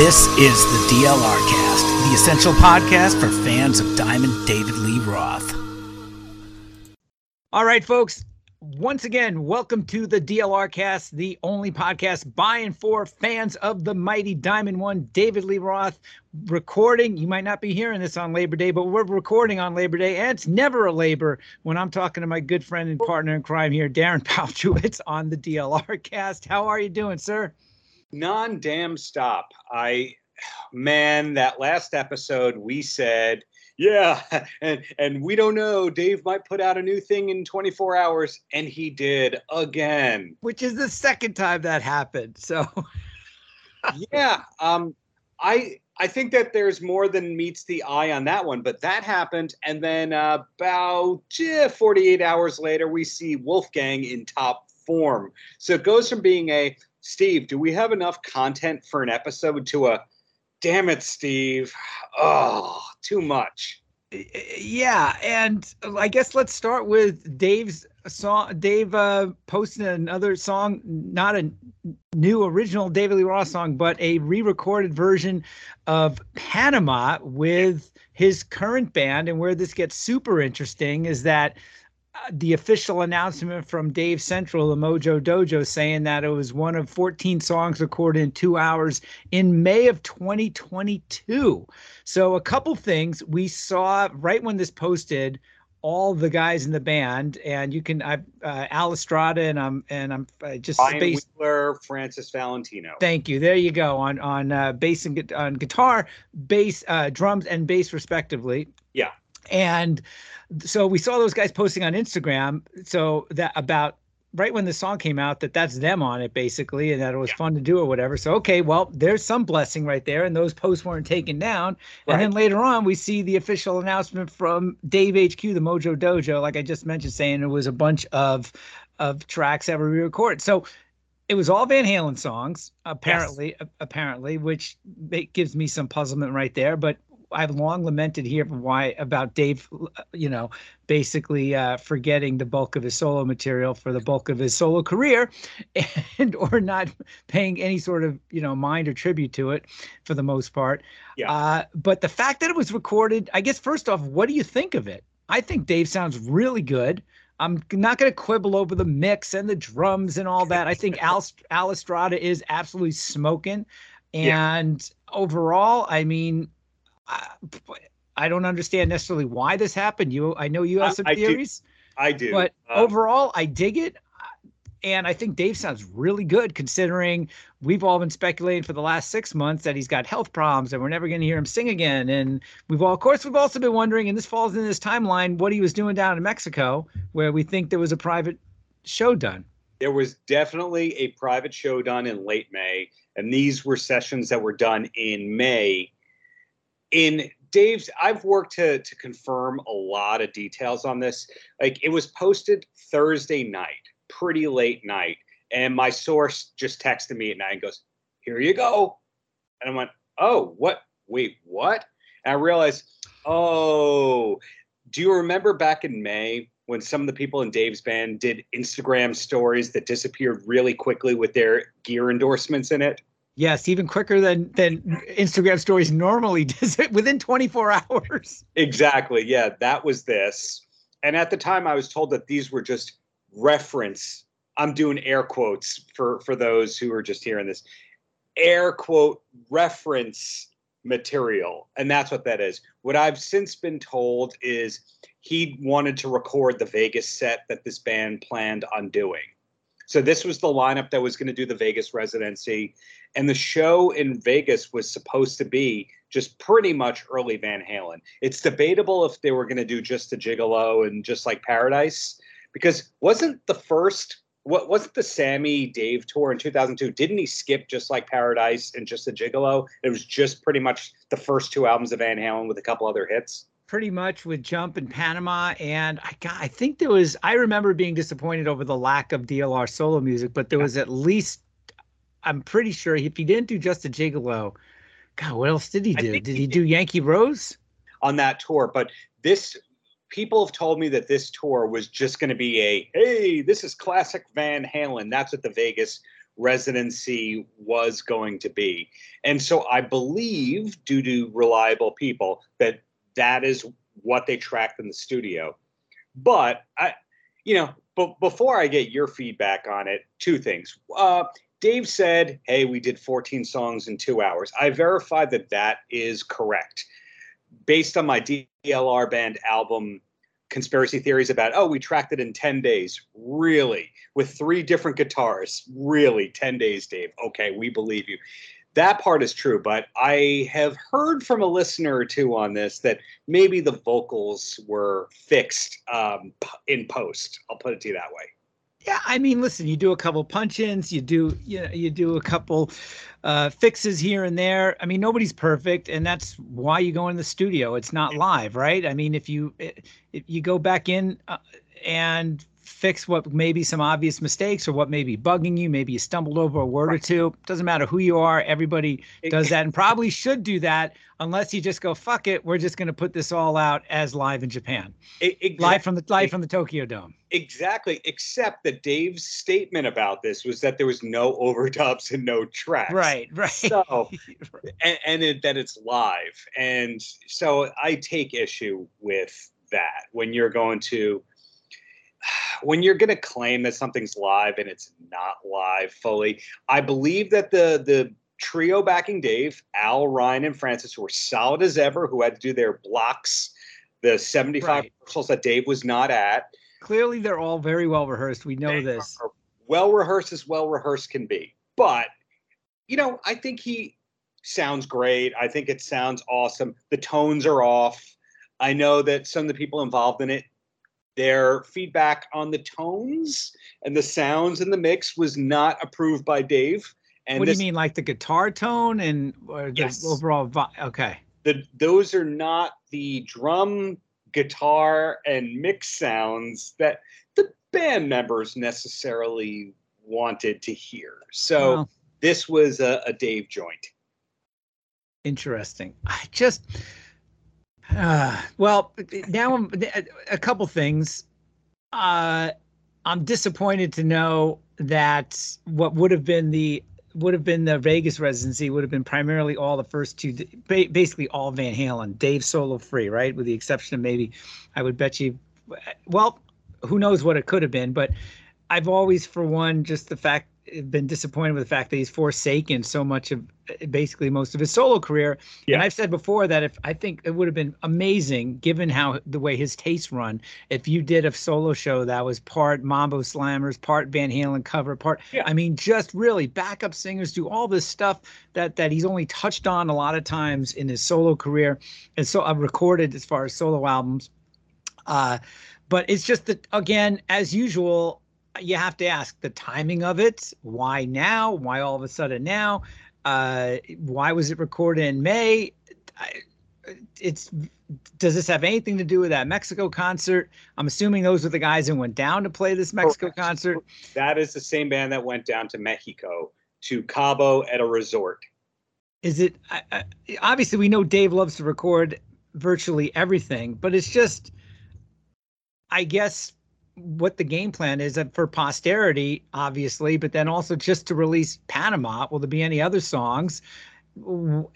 This is the DLR Cast, the essential podcast for fans of Diamond David Lee Roth. All right, folks. Once again, welcome to the DLR Cast, the only podcast by and for fans of the mighty Diamond One, David Lee Roth. Recording, you might not be hearing this on Labor Day, but we're recording on Labor Day, and it's never a labor when I'm talking to my good friend and partner in crime here, Darren Paltrowitz, on the DLR Cast. How are you doing, sir? Non damn stop. I man, that last episode we said, yeah, and and we don't know. Dave might put out a new thing in 24 hours, and he did again. Which is the second time that happened. So yeah, um, I I think that there's more than meets the eye on that one, but that happened, and then uh, about eh, 48 hours later, we see Wolfgang in top form. So it goes from being a Steve, do we have enough content for an episode to a damn it, Steve? Oh, too much. Yeah, and I guess let's start with Dave's song. Dave uh, posted another song, not a new original David Lee Roth song, but a re-recorded version of Panama with his current band. And where this gets super interesting is that the official announcement from Dave Central, the Mojo Dojo, saying that it was one of 14 songs recorded in two hours in May of 2022. So, a couple things we saw right when this posted. All the guys in the band, and you can, I, uh, Al Estrada, and I'm, and I'm uh, just Ryan space. Wheeler, Francis Valentino. Thank you. There you go on on uh, bass and on guitar, bass, uh, drums, and bass respectively. Yeah. And so we saw those guys posting on Instagram. So that about right when the song came out that that's them on it basically and that it was yeah. fun to do or whatever so okay well there's some blessing right there and those posts weren't taken down right. and then later on we see the official announcement from dave hq the mojo dojo like i just mentioned saying it was a bunch of of tracks that were re-recorded so it was all van halen songs apparently yes. apparently which gives me some puzzlement right there but I've long lamented here why about Dave, you know, basically uh, forgetting the bulk of his solo material for the bulk of his solo career, and or not paying any sort of you know mind or tribute to it for the most part. Yeah. Uh, but the fact that it was recorded, I guess first off, what do you think of it? I think Dave sounds really good. I'm not going to quibble over the mix and the drums and all that. I think Al, Al Estrada is absolutely smoking. And yeah. overall, I mean, I, don't understand necessarily why this happened. You, I know you have some I, theories. Do. I do. But um, overall, I dig it. And I think Dave sounds really good considering we've all been speculating for the last six months that he's got health problems and we're never going to hear him sing again. And we've all, of course, we've also been wondering, and this falls in this timeline, what he was doing down in Mexico, where we think there was a private show done. There was definitely a private show done in late May. And these were sessions that were done in May in Dave's, I've worked to to confirm a lot of details on this. Like it was posted Thursday night, pretty late night, and my source just texted me at night and goes, "Here you go," and I went, "Oh, what? Wait, what?" And I realized, oh, do you remember back in May when some of the people in Dave's band did Instagram stories that disappeared really quickly with their gear endorsements in it? Yes, even quicker than than Instagram stories normally does it within 24 hours. Exactly. Yeah, that was this. And at the time I was told that these were just reference. I'm doing air quotes for for those who are just hearing this. Air quote reference material. And that's what that is. What I've since been told is he wanted to record the Vegas set that this band planned on doing. So this was the lineup that was going to do the Vegas residency. And the show in Vegas was supposed to be just pretty much early Van Halen. It's debatable if they were going to do just a Gigolo and just like Paradise, because wasn't the first what wasn't the Sammy Dave tour in 2002? Didn't he skip just like Paradise and just a Gigolo? It was just pretty much the first two albums of Van Halen with a couple other hits pretty much with Jump in Panama, and I got, I think there was I remember being disappointed over the lack of DLR solo music, but there was at least I'm pretty sure if he didn't do just a Gigolo, God, what else did he do? Did he, he do Yankee Rose on that tour? But this people have told me that this tour was just going to be a hey, this is classic Van Halen. That's what the Vegas residency was going to be. And so I believe, due to reliable people, that that is what they tracked in the studio. But I, you know, but before I get your feedback on it, two things. Uh, Dave said, "Hey, we did 14 songs in two hours." I verified that that is correct, based on my DLR band album conspiracy theories about, oh, we tracked it in 10 days. Really? With three different guitars? Really? 10 days, Dave. Okay, we believe you. That part is true, but I have heard from a listener or two on this that maybe the vocals were fixed um, in post. I'll put it to you that way. Yeah, I mean, listen, you do a couple punch-ins, you do you know, you do a couple uh, fixes here and there. I mean, nobody's perfect, and that's why you go in the studio. It's not live, right? I mean, if you if you go back in uh, and fix what may be some obvious mistakes or what may be bugging you. Maybe you stumbled over a word right. or two. Doesn't matter who you are. Everybody does that and probably should do that unless you just go, fuck it. We're just going to put this all out as live in Japan. Exactly. Live from the live from the Tokyo Dome. Exactly. Except that Dave's statement about this was that there was no overdubs and no tracks. Right. Right. So, and, and it, that it's live. And so I take issue with that when you're going to when you're going to claim that something's live and it's not live fully, I believe that the the trio backing Dave, Al, Ryan, and Francis, who were solid as ever, who had to do their blocks, the 75 right. rehearsals that Dave was not at. Clearly, they're all very well rehearsed. We know they this. Well rehearsed as well rehearsed can be. But, you know, I think he sounds great. I think it sounds awesome. The tones are off. I know that some of the people involved in it their feedback on the tones and the sounds in the mix was not approved by Dave. And what this, do you mean, like the guitar tone and or the yes. overall? vibe? okay. The, those are not the drum, guitar, and mix sounds that the band members necessarily wanted to hear. So well, this was a, a Dave joint. Interesting. I just uh, well, now I'm a couple things. Uh, I'm disappointed to know that what would have been the would have been the Vegas residency would have been primarily all the first two, basically all Van Halen, Dave solo free, right? With the exception of maybe, I would bet you, well, who knows what it could have been, but I've always, for one, just the fact been disappointed with the fact that he's forsaken so much of basically most of his solo career. Yeah. And I've said before that if I think it would have been amazing, given how the way his tastes run, if you did a solo show that was part Mambo Slammers, part Van Halen cover, part yeah. I mean, just really backup singers do all this stuff that that he's only touched on a lot of times in his solo career, and so I've recorded as far as solo albums. Uh, but it's just that again, as usual, you have to ask the timing of it. Why now? Why all of a sudden now? Uh, why was it recorded in May? I, it's does this have anything to do with that Mexico concert? I'm assuming those were the guys that went down to play this Mexico Correct. concert. That is the same band that went down to Mexico to Cabo at a resort. Is it? I, I, obviously, we know Dave loves to record virtually everything, but it's just, I guess what the game plan is for posterity, obviously, but then also just to release Panama. Will there be any other songs?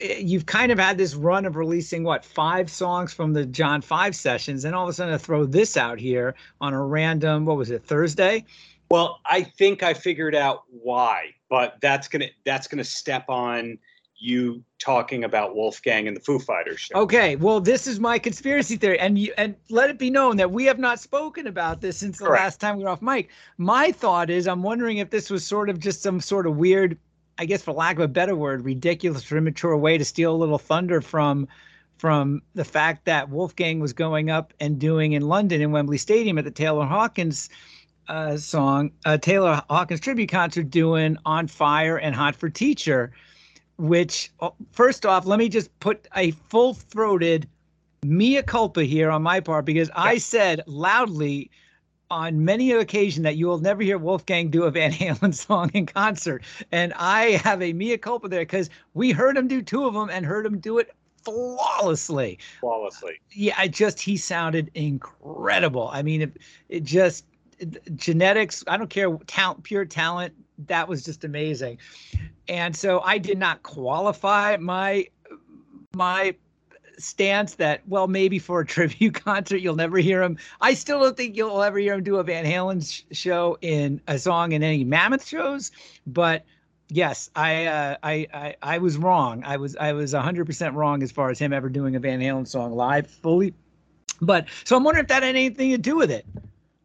Eh, you've kind of had this run of releasing what five songs from the John Five sessions, and all of a sudden to throw this out here on a random what was it Thursday? Well, I think I figured out why, but that's gonna that's gonna step on you talking about Wolfgang and the Foo Fighters show. Okay, well, this is my conspiracy theory, and you and let it be known that we have not spoken about this since the Correct. last time we were off mic. My thought is, I'm wondering if this was sort of just some sort of weird, I guess, for lack of a better word, ridiculous or immature way to steal a little thunder from from the fact that Wolfgang was going up and doing in London in Wembley Stadium at the Taylor Hawkins uh, song, uh, Taylor Hawkins tribute concert, doing "On Fire" and "Hot for Teacher." Which oh, first off, let me just put a full throated mea culpa here on my part because I said loudly on many occasions that you will never hear Wolfgang do a Van Halen song in concert. And I have a mea culpa there because we heard him do two of them and heard him do it flawlessly. Flawlessly. Yeah, I just, he sounded incredible. I mean, it, it just, genetics, I don't care, talent, pure talent, that was just amazing. And so I did not qualify my my stance that well maybe for a tribute concert you'll never hear him. I still don't think you'll ever hear him do a Van Halen sh- show in a song in any Mammoth shows, but yes, I, uh, I I I was wrong. I was I was 100% wrong as far as him ever doing a Van Halen song live fully. But so I'm wondering if that had anything to do with it.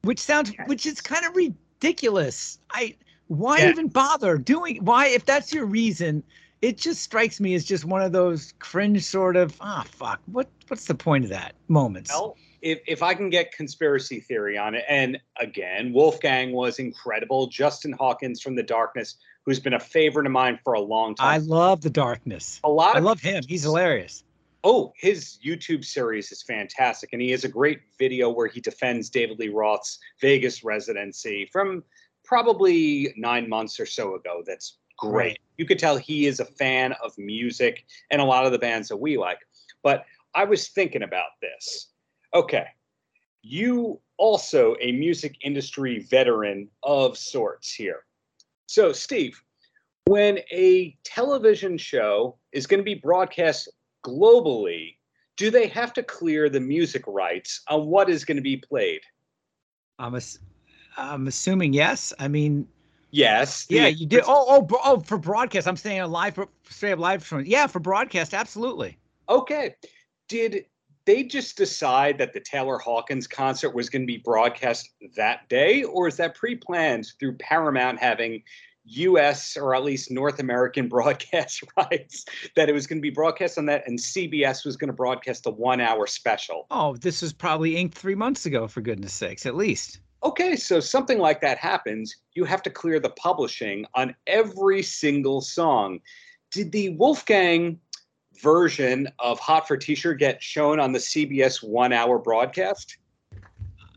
Which sounds which is kind of ridiculous. I why Yeah. even bother doing why if that's your reason it just strikes me as just one of those cringe sort of ah fuck what what's the point of that moments Well, if, if I can get conspiracy theory on it, and again, Wolfgang was incredible. Justin Hawkins from The Darkness, who's been a favorite of mine for a long time. i love the darkness a lot i love him he's hilarious Oh, his YouTube series is fantastic. And he has a great video where he defends David Lee Roth's Vegas residency from probably nine months or so ago. That's great. You could tell he is a fan of music and a lot of the bands that we like. But I was thinking about this. Okay. You also a music industry veteran of sorts here. So, Steve, when a television show is going to be broadcast globally, do they have to clear the music rights on what is going to be played? i'm ass- i'm assuming yes i mean Yes. yeah you did oh oh oh for broadcast i'm saying a live for straight up live stream. yeah for broadcast absolutely Okay. Did they just decide that the Taylor Hawkins concert was going to be broadcast that day, or is that pre planned through Paramount having US or at least North American broadcast rights that it was going to be broadcast on that and CBS was going to broadcast a one hour special? oh this was probably inked three months ago for goodness sakes at least Okay, so something like that happens. You have to clear the publishing on every single song. Did the Wolfgang version of Hot for Teacher get shown on the CBS one-hour broadcast?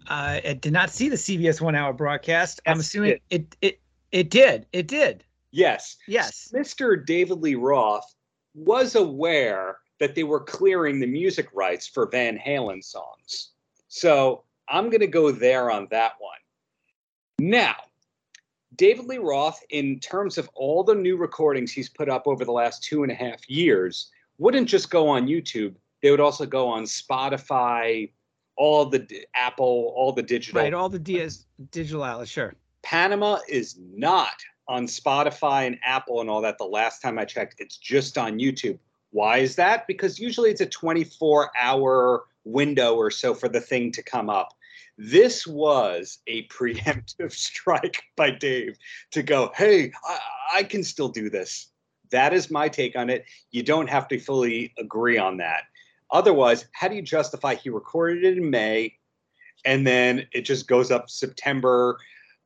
uh, I did not see the CBS one hour broadcast. I'm Yes, it assuming it, it it did. It did. Yes. Yes. Mr. David Lee Roth was aware that they were clearing the music rights for Van Halen songs. So I'm going to go there on that one. Now, David Lee Roth, in terms of all the new recordings he's put up over the last two and a half years, wouldn't just go on YouTube. They would also go on Spotify, all the d- Apple, all the digital. Right. All the DS digital outlets. Sure. Panama is not on Spotify and Apple and all that. The last time I checked, it's just on YouTube. Why is that? Because usually it's a 24 hour window or so for the thing to come up. This was a preemptive strike by Dave to go, hey, I, I can still do this. That is my take on it. You don't have to fully agree on that. Otherwise, how do you justify he recorded it in May and then it just goes up September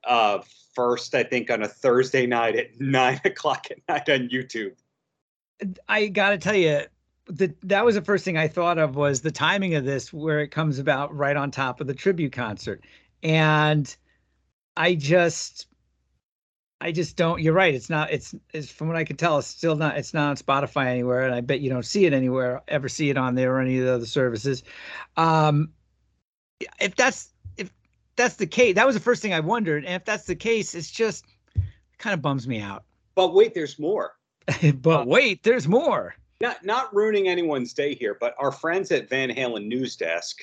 uh, first, I think, on a Thursday night at nine o'clock at night on YouTube. I got to tell you, that that was the first thing I thought of was the timing of this, where it comes about right on top of the tribute concert, and I just. I just don't. You're right. It's not. It's, it's from what I can tell. It's still not. It's not on Spotify anywhere, and I bet you don't see it anywhere. Ever see it on there or any of the other services? Um, if that's if that's the case, that was the first thing I wondered. And if that's the case, it's just kind of bums me out. But wait, there's more. but wait, there's more. Not not ruining anyone's day here, but our friends at Van Halen News Desk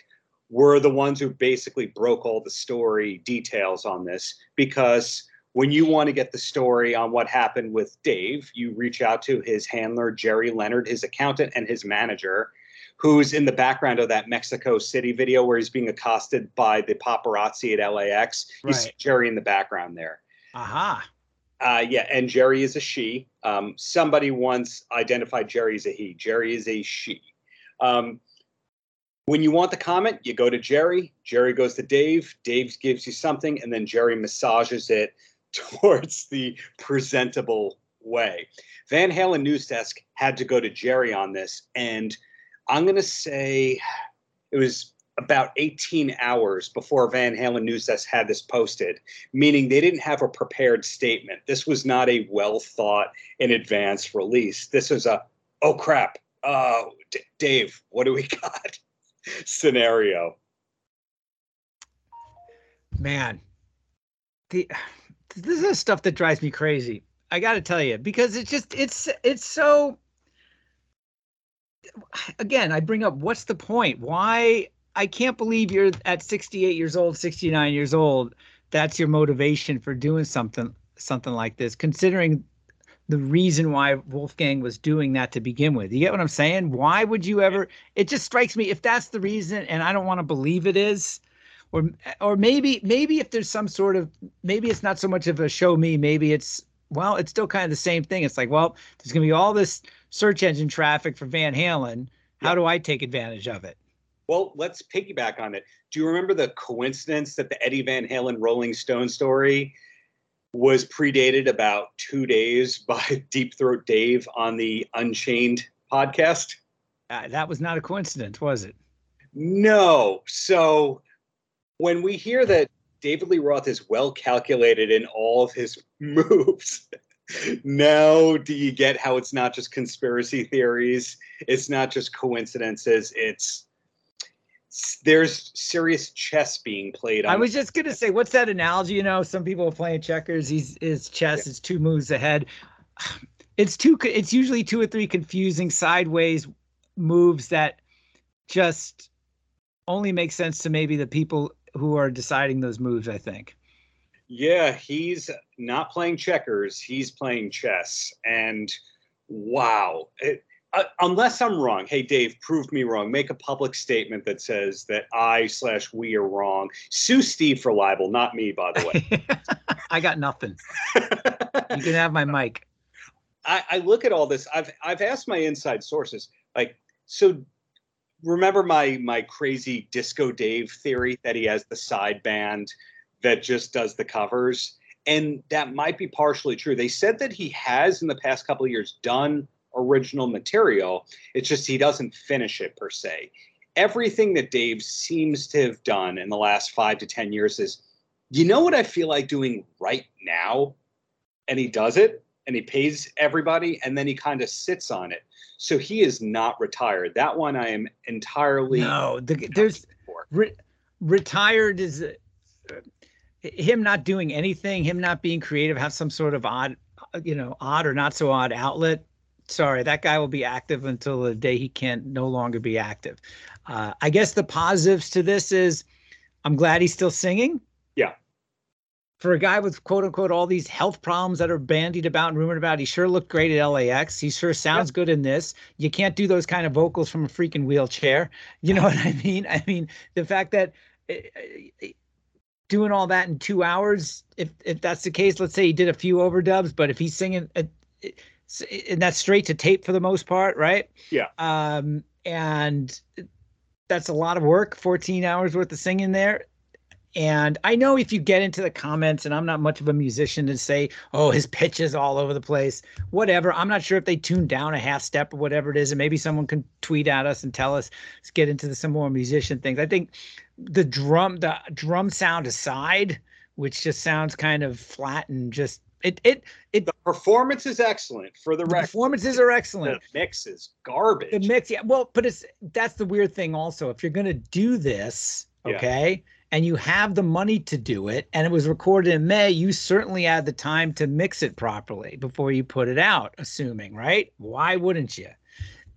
were the ones who basically broke all the story details on this because when you want to get the story on what happened with Dave, you reach out to his handler, Jerry Leonard, his accountant, and his manager, who's in the background of that Mexico City video where he's being accosted by the paparazzi at LAX. You see Jerry in the background there. Aha. Uh, yeah, and Jerry is a she. Um, somebody once identified Jerry as a he. Jerry is a she. Um, when you want the comment, you go to Jerry. Jerry goes to Dave. Dave gives you something, and then Jerry massages it towards the presentable way. Van Halen News Desk had to go to Jerry on this, and I'm going to say it was about 18 hours before Van Halen News Desk had this posted meaning they didn't have a prepared statement. This was not a well thought in advance release. This was a, oh crap, uh, D- Dave, what do we got scenario. Man. The this is stuff that drives me crazy. I got to tell you because it's just it's it's so. Again, I bring up what's the point? Why I can't believe you're at 68 years old, 69 years old. That's your motivation for doing something something like this, considering the reason why Wolfgang was doing that to begin with. You get what I'm saying? Why would you ever? It just strikes me if that's the reason, and I don't want to believe it is, or or maybe maybe if there's some sort of maybe it's not so much of a show me, maybe it's well, it's still kind of the same thing. It's like, well, there's gonna be all this search engine traffic for Van Halen. How do I take advantage of it? Well, let's piggyback on it. Do you remember the coincidence that the Eddie Van Halen Rolling Stone story was predated about two days by Deep Throat Dave on the Unchained podcast? Uh, that was not a coincidence, was it? No. So when we hear that David Lee Roth is well calculated in all of his moves, now do you get how it's not just conspiracy theories? It's not just coincidences. It's there's serious chess being played. I was just gonna say, what's that analogy? You know, some people are playing checkers. He's his chess yeah. is two moves ahead. It's two. It's usually two or three confusing sideways moves that just only make sense to maybe the people who are deciding those moves. I think. Yeah, he's not playing checkers. He's playing chess, and wow. It, uh, unless I'm wrong, hey Dave, prove me wrong. Make a public statement that says that I slash we are wrong. Sue Steve for libel, not me, by the way. I got nothing. you can have my mic. I, I look at all this. I've I've asked my inside sources, like, so remember my my crazy disco Dave theory that he has the side band that just does the covers, and that might be partially true. They said that he has in the past couple of years done original material. It's just he doesn't finish it per se. Everything that Dave seems to have done in the last five to 10 years is, you know what I feel like doing right now? And he does it and he pays everybody and then he kind of sits on it. So he is not retired. That one I am entirely. No, the, there's re- retired is uh, him not doing anything, him not being creative, have some sort of odd, you know, odd or not so odd outlet sorry, that guy will be active until the day he can't no longer be active. Uh, I guess the positives to this is I'm glad he's still singing. Yeah. For a guy with quote unquote all these health problems that are bandied about and rumored about, he sure looked great at LAX. He sure sounds yep. good in this. You can't do those kind of vocals from a freaking wheelchair. You know what I mean? I mean, the fact that uh, doing all that in two hours, if if that's the case, let's say he did a few overdubs, but if he's singing, and that's straight to tape for the most part, right? Yeah. Um, and that's a lot of work, 14 hours worth of singing there. And I know if you get into the comments, and I'm not much of a musician to say, oh, his pitch is all over the place, whatever. I'm not sure if they tuned down a half step or whatever it is. And maybe someone can tweet at us and tell us, let's get into the, some more musician things. I think the drum, the drum sound aside, which just sounds kind of flat and just it it it. The performance is excellent for the, the Performances are excellent. The mix is garbage. The mix, yeah. Well, but it's that's the weird thing. Also, if you're gonna do this, okay, yeah. and you have the money to do it, and it was recorded in May, you certainly had the time to mix it properly before you put it out. Assuming, right? Why wouldn't you?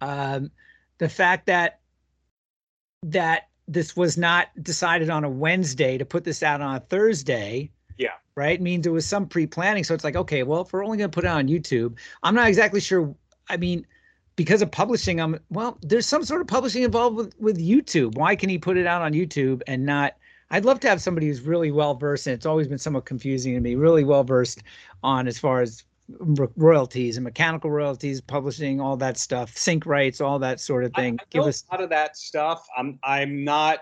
Um, the fact that that this was not decided on a Wednesday to put this out on a Thursday yeah. Right. It means there was some pre planning. So it's like, okay, well, if we're only going to put it on YouTube, I'm not exactly sure. I mean, because of publishing, I'm well, there's some sort of publishing involved with, with YouTube. Why can he put it out on YouTube and not? I'd love to have somebody who's really well versed, and it's always been somewhat confusing to me, really well versed on as far as royalties and mechanical royalties, publishing, all that stuff, sync rights, all that sort of thing. I, I Give us a lot of that stuff. I'm I'm not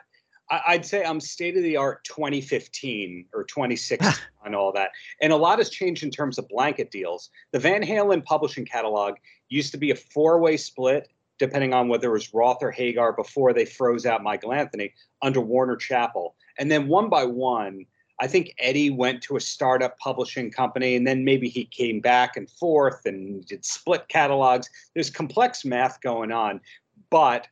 I'd say I'm state of the art 2015 or 2016 ah. on all that. And a lot has changed in terms of blanket deals. The Van Halen publishing catalog used to be a four way split, depending on whether it was Roth or Hagar before they froze out Michael Anthony under Warner Chappell. And then one by one, I think Eddie went to a startup publishing company and then maybe he came back and forth and did split catalogs. There's complex math going on. But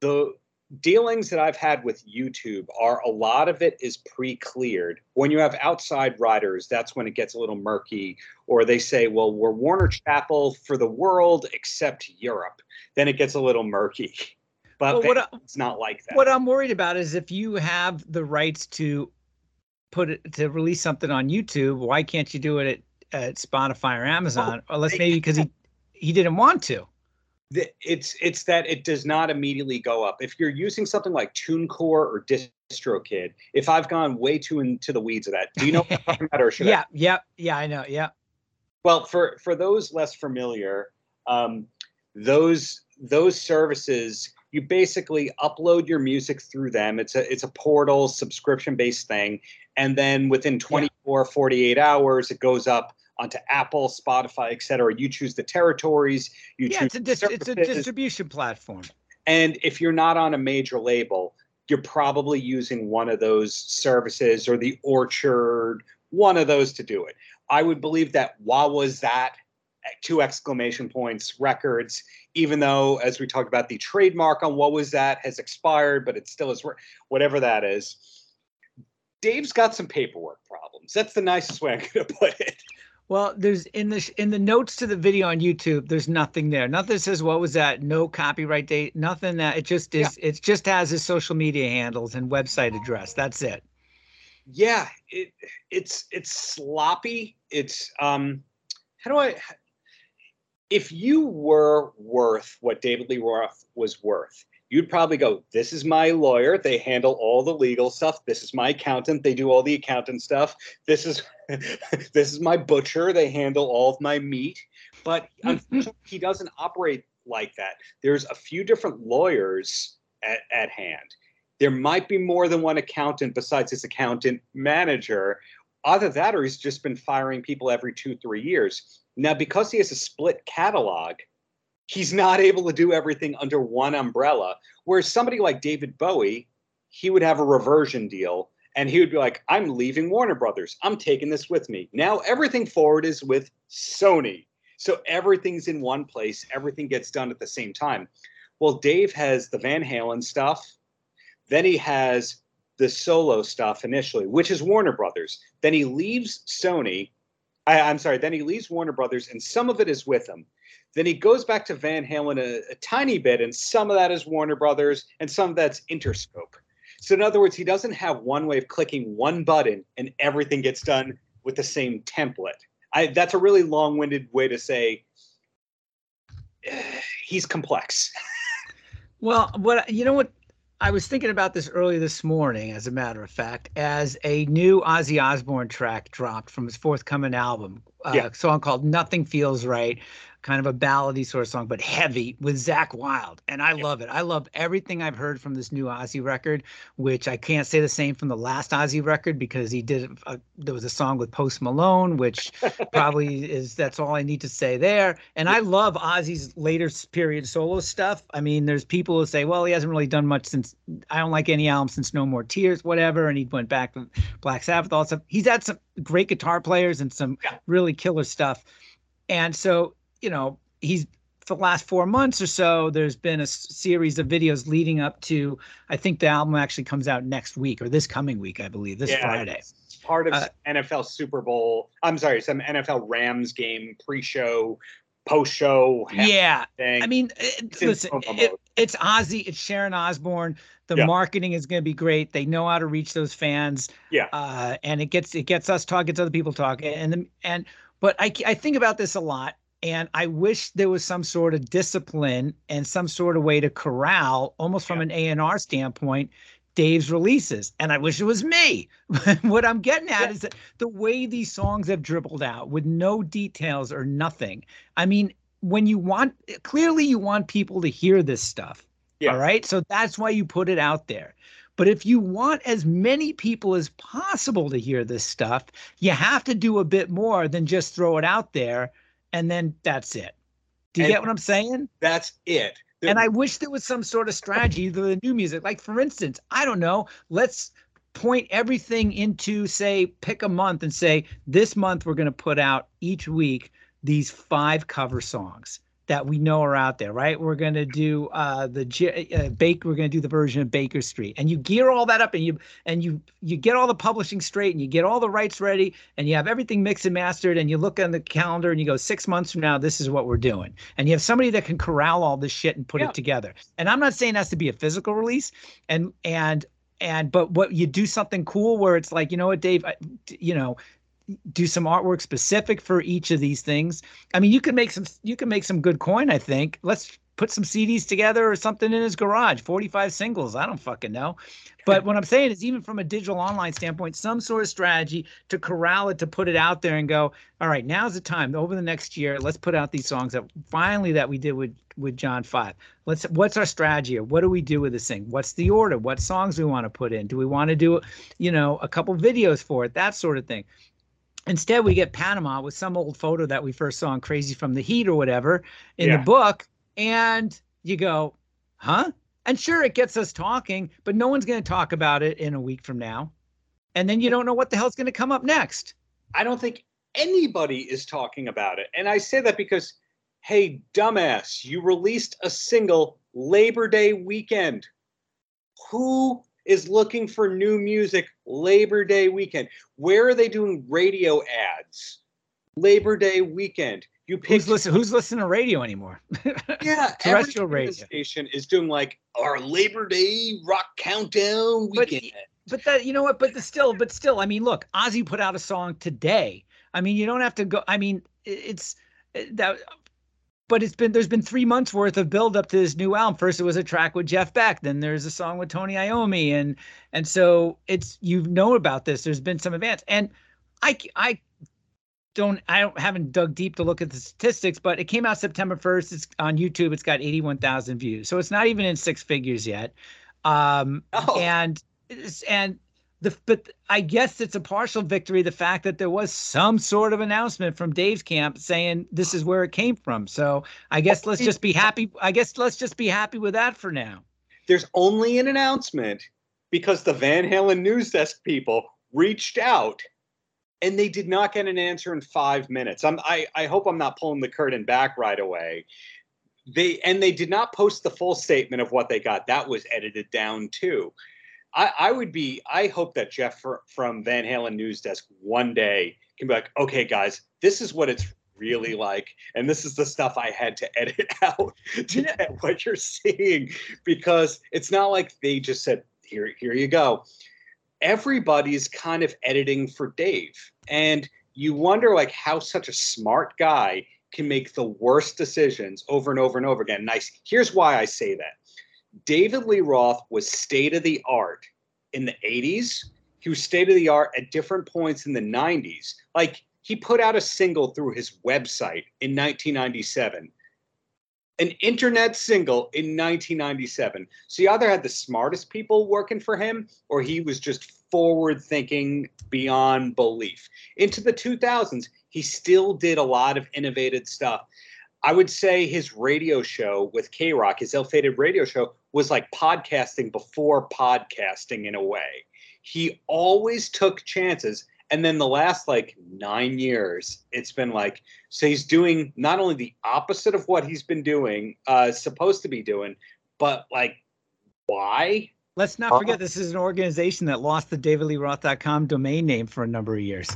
the dealings that I've had with YouTube are a lot of it is pre-cleared. When you have outside writers, that's when it gets a little murky. Or they say, "Well, we're Warner Chappell for the world except Europe." Then it gets a little murky. But Well, what I- it's not like that. What I'm worried about is if you have the rights to put it to release something on YouTube, why can't you do it at, at Spotify or Amazon? Unless they maybe because he he didn't want to. It's it's that it does not immediately go up. If you're using something like TuneCore or DistroKid, if I've gone way too into the weeds of that, do you know what I'm talking about, or should I Yeah, yeah, yeah. I know. Yeah. Well, for for those less familiar, um, those those services you basically upload your music through them. It's a it's a portal subscription based thing, and then within 24, 48 hours, it goes up onto Apple, Spotify, etc. You choose the territories. You Yeah, choose it's a dis- it's a distribution platform. and if you're not on a major label, you're probably using one of those services or the Orchard, one of those to do it. I would believe that Wah was that eh, two exclamation points records, even though, as we talked about, the trademark on what was that has expired, but it still is whatever that is. Dave's got some paperwork problems. That's the nicest way i could to put it. Well, there's in the in the notes to the video on YouTube. There's nothing there. Nothing says what was that. No copyright date. Nothing that it just is. It just has his social media handles and website address. That's it. yeah it it's it's sloppy it's um how do i if you were worth what david lee roth was worth you'd probably go this is my lawyer. They handle all the legal stuff. This is my accountant. They do all the accountant stuff. This is this is my butcher. They handle all of my meat. But hmm. unfortunately, he doesn't operate like that. There's a few different lawyers at, at hand. There might be more than one accountant besides his accountant manager. Either that or he's just been firing people every two, three years. Now, because he has a split catalog, he's not able to do everything under one umbrella. Whereas somebody like David Bowie, he would have a reversion deal and he would be like, I'm leaving Warner Brothers. I'm taking this with me. Now everything forward is with Sony. So everything's in one place, everything gets done at the same time. Well, Dave has the Van Halen stuff. Then he has the solo stuff initially, which is Warner Brothers. Then he leaves Sony. I, I'm sorry. Then he leaves Warner Brothers, and some of it is with him. Then he goes back to Van Halen a, a tiny bit, and some of that is Warner Brothers, and some of that's Interscope. So, in other words, he doesn't have one way of clicking one button and everything gets done with the same template. I, that's a really long-winded way to say eh, he's complex. Well, what you know what I was thinking about this earlier this morning, as a matter of fact, as a new Ozzy Osbourne track dropped from his forthcoming album, uh, Yeah. a song called "Nothing Feels Right," kind of a ballady sort of song, but heavy with Zakk Wylde, and I Yeah. love it. I love everything I've heard from this new Ozzy record, which I can't say the same from the last Ozzy record because he did. A, there was a song with Post Malone, which probably is that's all I need to say there. And I love Ozzy's later period solo stuff. I mean, there's people who say, well, he hasn't really done much since I don't like any album since No More Tears, whatever. And he went back to Black Sabbath, all stuff. He's had some great guitar players and some Yeah. really killer stuff. And so, you know, he's for the last four months or so, there's been a series of videos leading up to, I think the album actually comes out next week or this coming week, I believe, this Friday. part of Uh, NFL Super Bowl. I'm sorry, some NFL Rams game pre-show, post-show Yeah. thing. I mean, it, It's in listen, it, it's Ozzy, it's Sharon Osbourne. The Yeah. marketing is going to be great. They know how to reach those fans. Yeah. Uh, and it gets it gets us talking, gets other people talking. And and but I I think about this a lot, and I wish there was some sort of discipline and some sort of way to corral, almost from Yeah. an A and R standpoint, Dave's releases. And I wish it was me. what I'm getting at Yeah. is that the way these songs have dribbled out with no details or nothing. I mean, when you want clearly you want people to hear this stuff. Yeah. All right. So that's why you put it out there. But if you want as many people as possible to hear this stuff, you have to do a bit more than just throw it out there and then that's it. Do you And- get what I'm saying? That's it. The- And I wish there was some sort of strategy to the new music. Like, for instance, I don't know, let's point everything into, say, pick a month and say, this month we're going to put out each week these five cover songs that we know are out there, right? We're going to do uh, the uh, bake. We're going to do the version of Baker Street, and you gear all that up, and you and you you get all the publishing straight, and you get all the rights ready, and you have everything mixed and mastered, and you look on the calendar, and you go six months from now, this is what we're doing, and you have somebody that can corral all this shit and put yeah. it together. And I'm not saying it has to be a physical release, and and and but what you do something cool where it's like you know what dave I, you know do some artwork specific for each of these things. I mean, you can make some you can make some good coin, I think. Let's put some CDs together or something in his garage, 45 singles, I don't fucking know. But what I'm saying is even from a digital online standpoint, some sort of strategy to corral it to put it out there and go, all right, now's the time over the next year, let's put out these songs that finally that we did with with John 5. Let's what's our strategy? What do we do with this thing? What's the order? What songs we want to put in? Do we want to do, you know, a couple videos for it? That sort of thing. Instead, we get Panama with some old photo that we first saw in Crazy from the Heat or whatever in yeah. the book. And you go, huh? And sure, it gets us talking, but no one's going to talk about it in a week from now. And then you don't know what the hell's going to come up next. I don't think anybody is talking about it. And I say that because, hey, dumbass, you released a single Labor Day weekend. Who is looking for new music Labor Day weekend. Where are they doing radio ads? Labor Day weekend. You pick who's listen who's listening to radio anymore? yeah, terrestrial radio station is doing like our Labor Day rock countdown weekend. But, but that you know what? But the still, but still, I mean, look, Ozzy put out a song today. I mean, you don't have to go. I mean, it's eh, that but it's been there's been three months worth of build up to this new album. First, it was a track with Jeff Beck, then there's a song with Tony Iommi, and and so it's you know about this. There's been some advance, and I I don't I don't haven't dug deep to look at the statistics, but it came out September 1st. It's on YouTube. It's got 81,000 views, so it's not even in six figures yet. Um, oh. and and the but I guess it's a partial victory. The fact that there was some sort of announcement from Dave's camp saying this is where it came from. So I guess oh, let's just be happy. I guess let's just be happy with that for now. There's only an announcement because the Van Halen news desk people reached out and they did not get an answer in five minutes. I'm, I, I hope I'm not pulling the curtain back right away. They and they did not post the full statement of what they got. That was edited down too. I, I would be. I hope that Jeff from Van Halen News Desk one day can be like, okay, guys, this is what it's really like, and this is the stuff I had to edit out to get what you're seeing, because it's not like they just said, here, here you go. Everybody's kind of editing for Dave, and you wonder like how such a smart guy can make the worst decisions over and over and over again. Nice. Here's why I say that David Lee Roth was state of the art in the 80s. He was state of the art at different points in the 90s. Like he put out a single through his website in 1997, an internet single in 1997. So he either had the smartest people working for him or he was just forward thinking beyond belief. Into the 2000s, he still did a lot of innovative stuff. I would say his radio show with K Rock, his ill fated radio show, was like podcasting before podcasting in a way. He always took chances. And then the last like nine years, it's been like, so he's doing not only the opposite of what he's been doing, uh, supposed to be doing, but like, why? Let's not forget this is an organization that lost the davidleeroth.com domain name for a number of years.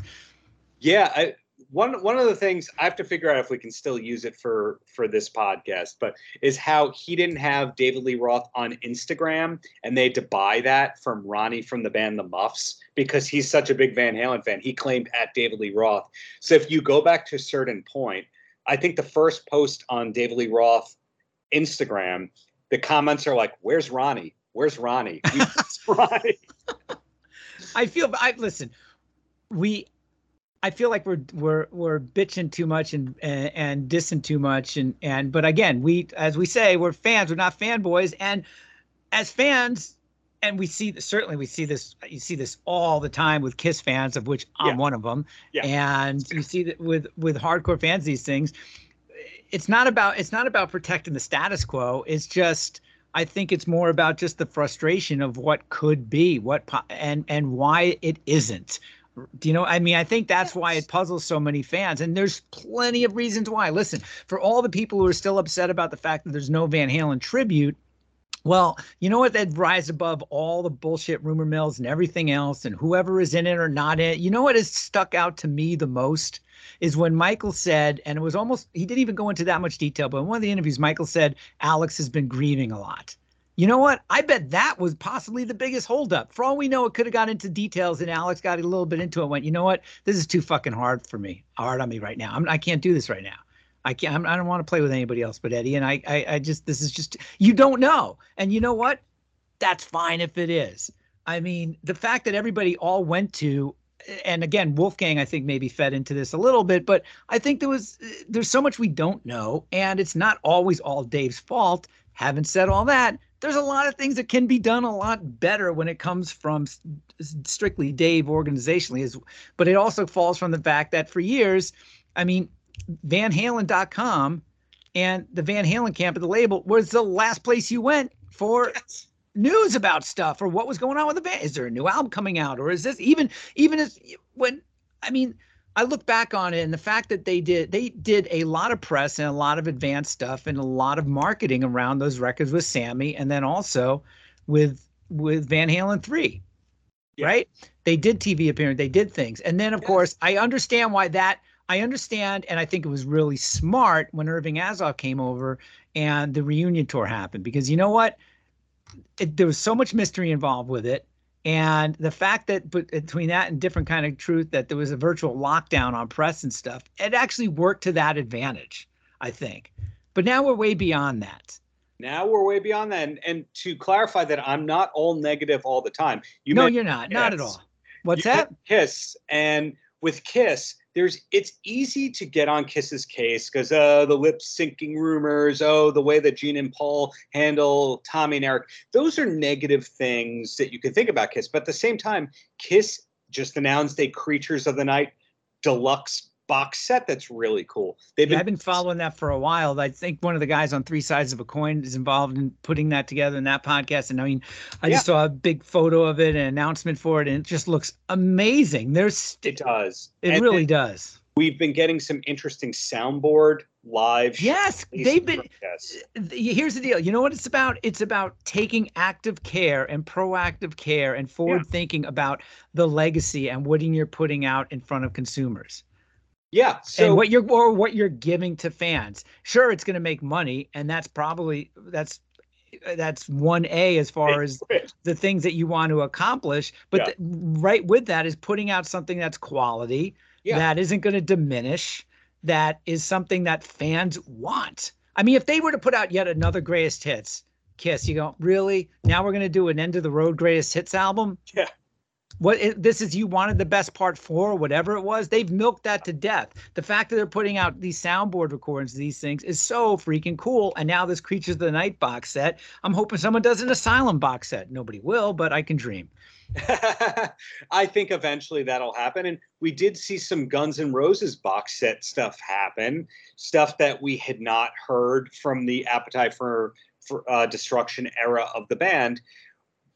Yeah, I, one one of the things I have to figure out if we can still use it for for this podcast, but is how he didn't have David Lee Roth on Instagram, and they had to buy that from Ronnie from the band The Muffs because he's such a big Van Halen fan. He claimed at David Lee Roth. So if you go back to a certain point, I think the first post on David Lee Roth Instagram, the comments are like, "Where's Ronnie? Where's Ronnie? Where's Ronnie?" I feel. I listen. We I feel like we're we're we're bitching too much and, and and dissing too much and and but again we as we say we're fans we're not fanboys and as fans and we see certainly we see this you see this all the time with Kiss fans of which I'm yeah. one of them yeah. and you see that with with hardcore fans these things it's not about it's not about protecting the status quo it's just I think it's more about just the frustration of what could be what and and why it isn't Do you know? I mean, I think that's why it puzzles so many fans, and there's plenty of reasons why. Listen, for all the people who are still upset about the fact that there's no Van Halen tribute, well, you know what? That rise above all the bullshit rumor mills and everything else, and whoever is in it or not in it. You know what has stuck out to me the most is when Michael said, and it was almost he didn't even go into that much detail, but in one of the interviews, Michael said Alex has been grieving a lot. You know what? I bet that was possibly the biggest holdup. For all we know, it could have got into details, and Alex got a little bit into it. Went, you know what? This is too fucking hard for me, hard on me right now. I'm, I can't do this right now. I can't. I'm, I don't want to play with anybody else but Eddie. And I, I, I just, this is just, you don't know. And you know what? That's fine if it is. I mean, the fact that everybody all went to and again wolfgang i think maybe fed into this a little bit but i think there was there's so much we don't know and it's not always all dave's fault having said all that there's a lot of things that can be done a lot better when it comes from strictly Dave organizationally is but it also falls from the fact that for years I mean Van Halen.com and the Van Halen camp of the label was the last place you went for yes. news about stuff or what was going on with the band is there a new album coming out or is this even even as when I mean I look back on it and the fact that they did they did a lot of press and a lot of advanced stuff and a lot of marketing around those records with Sammy and then also with with Van Halen 3. Yeah. Right? They did TV appearance, they did things. And then of yes. course, I understand why that I understand and I think it was really smart when Irving Azoff came over and the reunion tour happened because you know what? It, there was so much mystery involved with it and the fact that between that and different kind of truth that there was a virtual lockdown on press and stuff, it actually worked to that advantage, I think. But now we're way beyond that. Now we're way beyond that. And, and to clarify that I'm not all negative all the time. You no, you're not. Not at all. What's that? Kiss. And with Kiss, there's it's easy to get on Kiss's case because uh, the lip syncing rumors, oh, the way that Gene and Paul handle Tommy and Eric, those are negative things that you can think about Kiss. But at the same time, Kiss just announced a Creatures of the Night deluxe box set that's really cool. They've been, yeah, I've been following that for a while. I think one of the guys on Three Sides of a Coin is involved in putting that together in that podcast. And I mean, I yeah. just saw a big photo of it, an announcement for it, and it just looks amazing. There's it does. It and really does. We've been getting some interesting soundboard live. Yes, they've been. Here's the deal. You know what it's about? It's about taking active care and proactive care and forward yeah. thinking about the legacy and what you're putting out in front of consumers. Yeah. So and what you're or what you're giving to fans. Sure, it's going to make money, and that's probably that's that's one A as far as the things that you want to accomplish. But yeah. the, right with that is putting out something that's quality, yeah. that isn't going to diminish, that is something that fans want. I mean, if they were to put out yet another greatest hits, Kiss, you go, really? Now we're going to do an end of the road greatest hits album? Yeah what it, this is you wanted the best part four or whatever it was they've milked that to death the fact that they're putting out these soundboard recordings of these things is so freaking cool and now this creatures of the night box set i'm hoping someone does an asylum box set nobody will but i can dream I think eventually that'll happen. And we did see some Guns N' Roses box set stuff happen, stuff that we had not heard from the Appetite for, for uh, Destruction era of the band.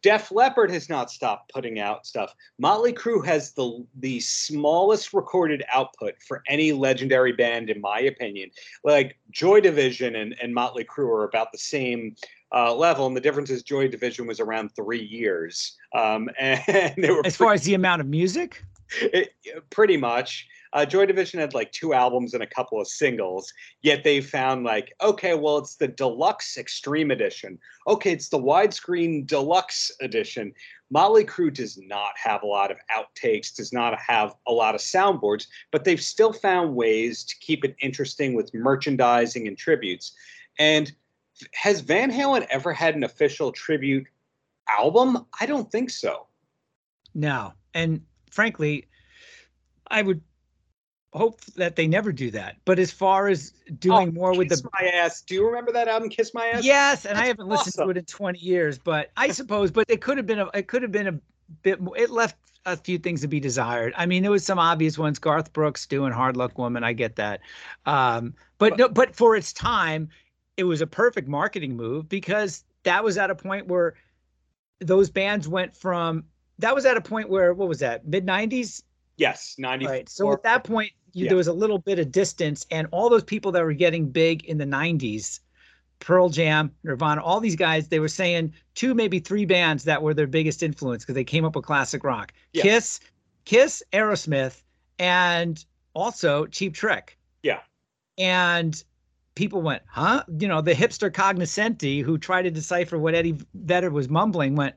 Def Leppard has not stopped putting out stuff. Motley Crue has the the smallest recorded output for any legendary band, in my opinion. Like Joy Division and, and Motley Crue are about the same uh, level, and the difference is Joy Division was around three years, um, and they were as far as the amount of music. It, pretty much. Uh, Joy Division had like two albums and a couple of singles, yet they found like, okay, well, it's the deluxe extreme edition. Okay, it's the widescreen deluxe edition. Motley Crue does not have a lot of outtakes, does not have a lot of soundboards, but they've still found ways to keep it interesting with merchandising and tributes. And has Van Halen ever had an official tribute album? I don't think so. No. And frankly, I would hope that they never do that. But as far as doing oh, more with the my ass, do you remember that album, Kiss My Ass? Yes, and That's I haven't awesome. listened to it in 20 years, but I suppose. but it could have been a it could have been a bit. More, it left a few things to be desired. I mean, there was some obvious ones. Garth Brooks doing "Hard Luck Woman," I get that. Um, but, but no, but for its time, it was a perfect marketing move because that was at a point where those bands went from that was at a point where what was that mid 90s Yes, 94. Right. So at that point, you, Yeah. there was a little bit of distance, and all those people that were getting big in the 90s, Pearl Jam, Nirvana, all these guys, they were saying two, maybe three bands that were their biggest influence because they came up with classic rock Yeah. Kiss, Kiss, Aerosmith, and also Cheap Trick. Yeah. And people went, huh? You know, the hipster cognoscenti who tried to decipher what Eddie Vedder was mumbling went,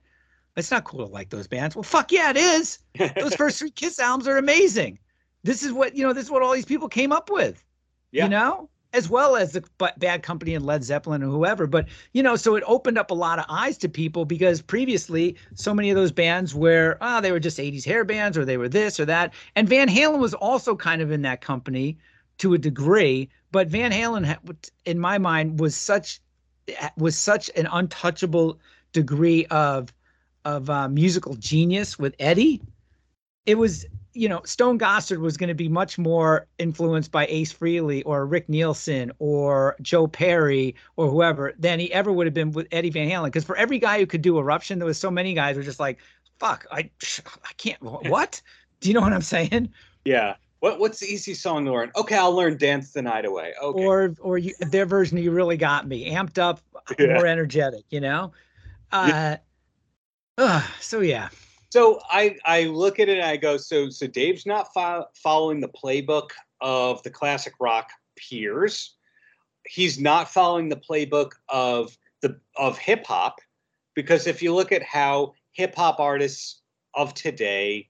it's not cool to like those bands. Well, fuck yeah, it is those first three Kiss albums are amazing. This is what you know. This is what all these people came up with. Yeah. You know, as well as the Bad Company and Led Zeppelin or whoever. But you know, so it opened up a lot of eyes to people because previously, so many of those bands were ah, they were just '80s hair bands or they were this or that. And Van Halen was also kind of in that company to a degree. But Van Halen, in my mind, was such was such an untouchable degree of of uh, musical genius with Eddie. It was, you know, Stone Gossard was going to be much more influenced by Ace Frehley or Rick Nielsen or Joe Perry or whoever than he ever would have been with Eddie Van Halen. Because for every guy who could do Eruption, there was so many guys who were just like, "Fuck, I, I can't." What? Do you know what I'm saying? yeah. What what's the easy song to learn? Okay, I'll learn Dance the Night Away. Okay. Or, or you, their version of "You Really Got Me," amped up, Yeah. more energetic. You know. Uh, ugh, so yeah. So I I look at it and I go, so so Dave's not fo- following the playbook of the classic rock peers. He's not following the playbook of the of hip hop, because if you look at how hip hop artists of today,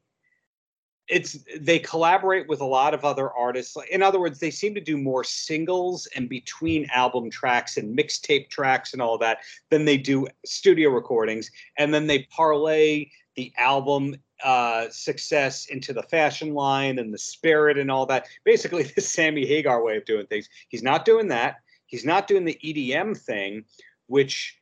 it's they collaborate with a lot of other artists. In other words, they seem to do more singles and between album tracks and mixtape tracks and all that than they do studio recordings, and then they parlay the album uh, success into the fashion line and the spirit and all that. Basically, the Sammy Hagar way of doing things. He's not doing that. He's not doing the EDM thing, which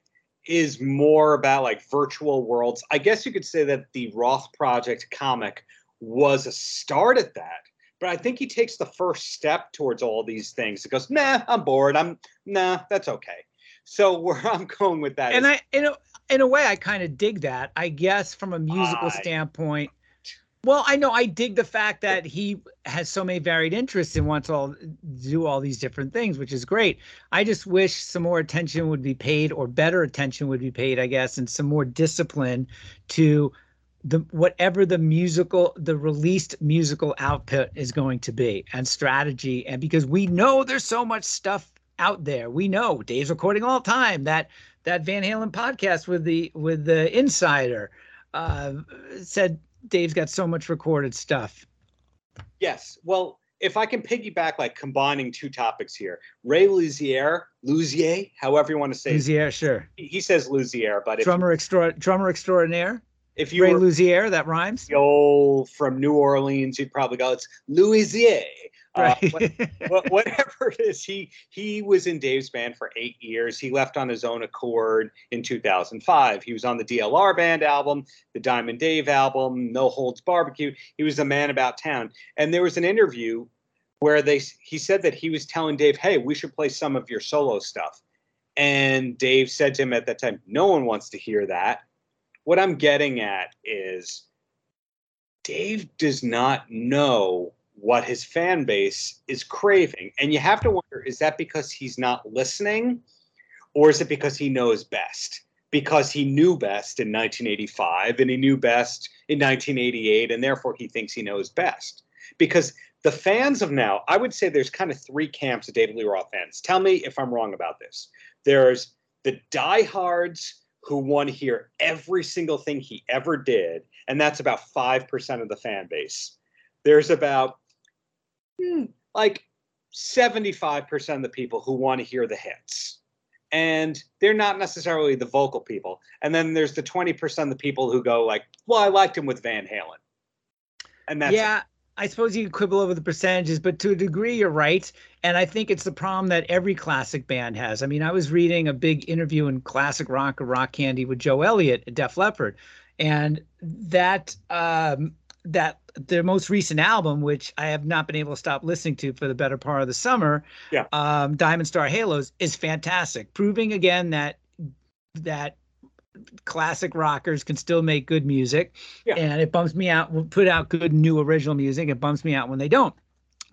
is more about like virtual worlds. I guess you could say that the Roth Project comic was a start at that. But I think he takes the first step towards all these things. It goes, nah, I'm bored. I'm nah, that's okay. So where I'm going with that and is- I in a in a way I kind of dig that. I guess from a musical I- standpoint. Well, I know I dig the fact that he has so many varied interests and wants all do all these different things, which is great. I just wish some more attention would be paid or better attention would be paid, I guess, and some more discipline to the whatever the musical the released musical output is going to be and strategy and because we know there's so much stuff out there. We know Dave's recording all the time. That that Van Halen podcast with the with the insider uh, said Dave's got so much recorded stuff. Yes. Well, if I can piggyback, like combining two topics here, Ray Luzier, Luzier, however you want to say, it. Luzier, sure. he he says Luzier, but Drummer extra drummer extraordinaire. If you Ray were Luzier, that rhymes. old from New Orleans, you'd probably go, it's Louisier. Uh, Right. what, what- whatever it is, he he was in Dave's band for eight years. He left on his own accord in 2005. He was on the DLR band album, the Diamond Dave album, No Holds Barbecue. He was a man about town. And there was an interview where they he said that he was telling Dave, "Hey, we should play some of your solo stuff." And Dave said to him at that time, "No one wants to hear that." What I'm getting at is Dave does not know what his fan base is craving. And you have to wonder is that because he's not listening or is it because he knows best? Because he knew best in 1985 and he knew best in 1988 and therefore he thinks he knows best. Because the fans of now, I would say there's kind of three camps of David Lee Roth fans. Tell me if I'm wrong about this. There's the diehards who want to hear every single thing he ever did, and that's about 5% of the fan base. There's about hmm, like 75% of the people who want to hear the hits. And they're not necessarily the vocal people. And then there's the 20% of the people who go like, well, I liked him with Van Halen. And that's yeah, I suppose you could quibble over the percentages, but to a degree, you're right. And I think it's the problem that every classic band has. I mean, I was reading a big interview in Classic Rock or Rock Candy with Joe Elliott at Def Leppard, and that um, that their most recent album, which I have not been able to stop listening to for the better part of the summer, Yeah. um, Diamond Star Halos, is fantastic, proving again that that classic rockers can still make good music. Yeah. And it bumps me out, put out good new original music. It bumps me out when they don't.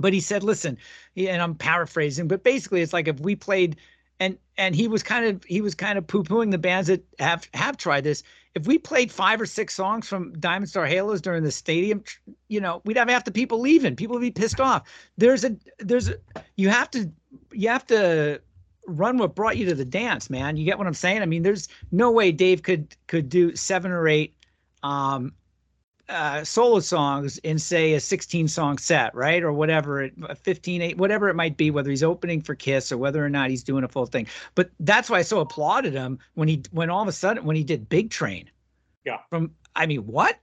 But he said, listen, and I'm paraphrasing, but basically it's like if we played and and he was kind of he was kind of poo-pooing the bands that have have tried this. If we played five or six songs from Diamond Star Halos during the stadium, you know, we'd have half the people leaving. People would be pissed off. There's a there's a you have to you have to run what brought you to the dance, man. You get what I'm saying? I mean, there's no way Dave could could do seven or eight um uh, solo songs in say a 16 song set, right? Or whatever, it, 15, 8, whatever it might be, whether he's opening for Kiss or whether or not he's doing a full thing. But that's why I so applauded him when he, when all of a sudden, when he did Big Train. Yeah. From, I mean, what?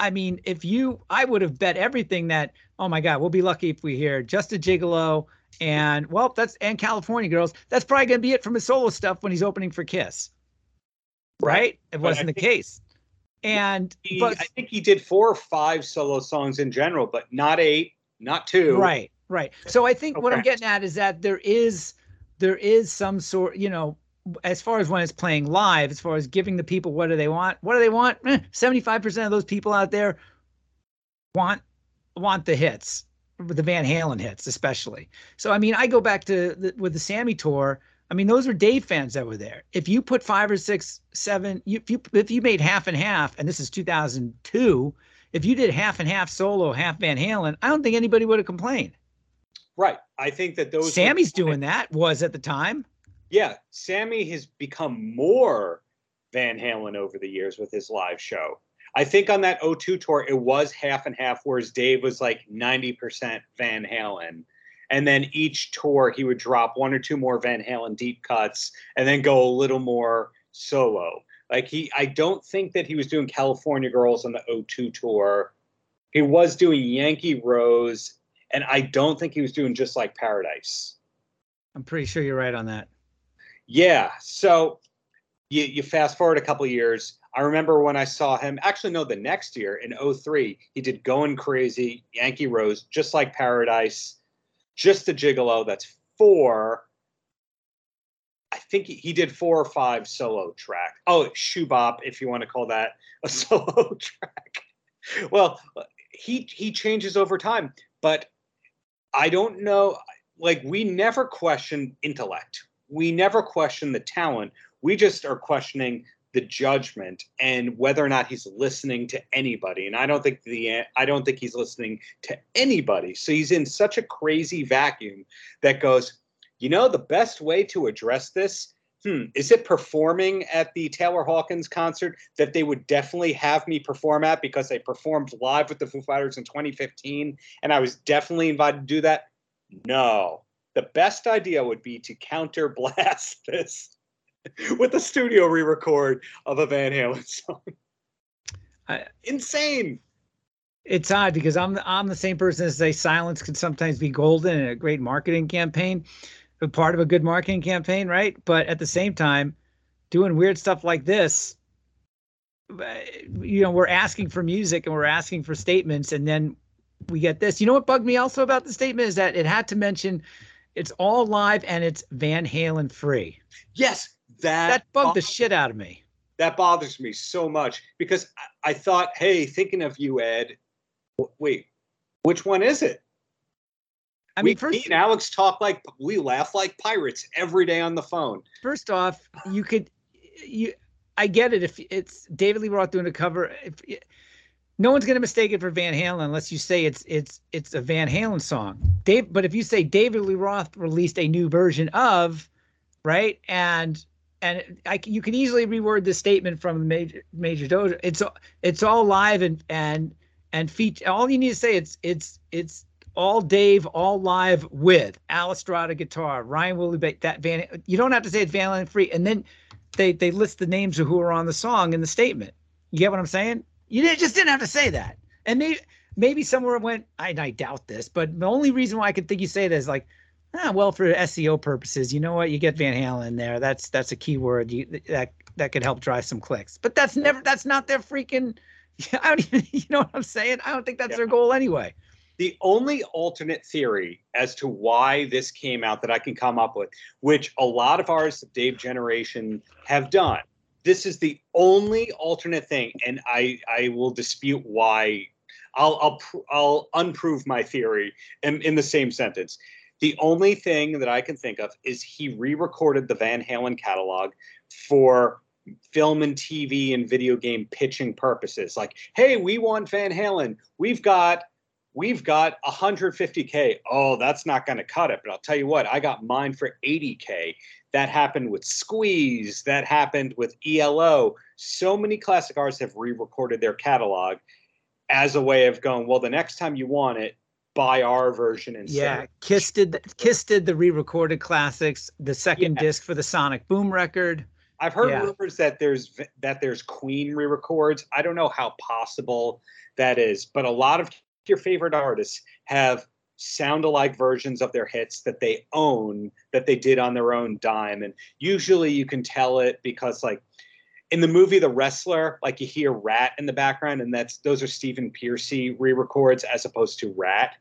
I mean, if you, I would have bet everything that, oh my God, we'll be lucky if we hear Just a Gigolo and, well, that's, and California Girls. That's probably going to be it from his solo stuff when he's opening for Kiss. Right? It wasn't the case and he, but, I think he did four or five solo songs in general, but not eight, not two. Right, right. So I think okay. what I'm getting at is that there is there is some sort, you know, as far as when it's playing live, as far as giving the people what do they want, what do they want? Eh, seventy-five percent of those people out there want want the hits, the Van Halen hits, especially. So I mean, I go back to the, with the Sammy tour. I mean, those were Dave fans that were there. If you put five or six, seven, you, if you if you made half and half, and this is 2002, if you did half and half solo, half Van Halen, I don't think anybody would have complained. Right. I think that those. Sammy's doing that. Was at the time. Yeah, Sammy has become more Van Halen over the years with his live show. I think on that 02 tour, it was half and half, whereas Dave was like 90% Van Halen and then each tour he would drop one or two more Van Halen deep cuts and then go a little more solo. Like he I don't think that he was doing California Girls on the O2 tour. He was doing Yankee Rose and I don't think he was doing just like Paradise. I'm pretty sure you're right on that. Yeah, so you, you fast forward a couple years. I remember when I saw him, actually, no, the next year in 03, he did Going Crazy, Yankee Rose, just like Paradise just a gigolo. That's four. I think he, he did four or five solo track. Oh, Shoo Bop, if you want to call that a solo track. Well, he he changes over time, but I don't know. Like we never question intellect. We never question the talent. We just are questioning the judgment and whether or not he's listening to anybody. And i don't think the i don't think he's listening to anybody. So he's in such a crazy vacuum that goes you know the best way to address this hmm is it performing at the taylor hawkins concert that they would definitely have me perform at because i performed live with the foo fighters in 2015 and i was definitely invited to do that? No. The best idea would be to counter blast this with a studio re-record of a Van Halen song. I, Insane. It's odd because I'm the, I'm the same person as say silence can sometimes be golden in a great marketing campaign, a part of a good marketing campaign, right? But at the same time, doing weird stuff like this, eh, you know, we're asking for music and we're asking for statements, and then we get this. You know what bugged me also about the statement is that it had to mention it's all live and it's Van Halen free. Yes, that that bugged the shit out of me. That bothers me so much because I, I thought, hey, thinking of you, Ed. wait, which one is it? I mean, we, first, me and Alex talk like we laugh like pirates every day on the phone. First off, you could, you, I get it if it's David Lee Roth doing a cover. If, no one's going to mistake it for Van Halen unless you say it's it's it's a Van Halen song. Dave, but if you say David Lee Roth released a new version of, right, and and I, you can easily reword the statement from major major dojo. It's it's all live and and and feature. All you need to say it's it's it's all Dave, all live with Al Estrada guitar, Ryan Willie, that Van. You don't have to say it's Van Halen free, and then they they list the names of who are on the song in the statement. You get what I'm saying? You didn't, just didn't have to say that. And maybe maybe somewhere went. I, I doubt this, but the only reason why I could think you say that is like Ah, well, for SEO purposes, you know what? You get Van Halen in there. That's that's a keyword you, that that could help drive some clicks. But that's never that's not their freaking. I don't even, you know what I'm saying? I don't think that's yeah. their goal anyway. The only alternate theory as to why this came out that I can come up with, which a lot of artists of Dave Generation have done, this is the only alternate thing, and I I will dispute why. I'll I'll I'll unprove my theory in, in the same sentence. The only thing that I can think of is he re-recorded the Van Halen catalog for film and TV and video game pitching purposes. Like, hey, we want Van Halen. We've got we've got 150k. Oh, that's not going to cut it. But I'll tell you what, I got mine for 80k. That happened with Squeeze. That happened with ELO. So many classic artists have re-recorded their catalog as a way of going. Well, the next time you want it, buy our version instead. Yeah, Kiss did Kiss did the re-recorded classics. The second yeah. disc for the Sonic Boom record. I've heard yeah. rumors that there's that there's Queen re-records. I don't know how possible that is, but a lot of your favorite artists have sound alike versions of their hits that they own that they did on their own dime and usually you can tell it because like in the movie The Wrestler, like you hear Ratt in the background, and that's those are Stephen Pearcy re-records as opposed to Ratt.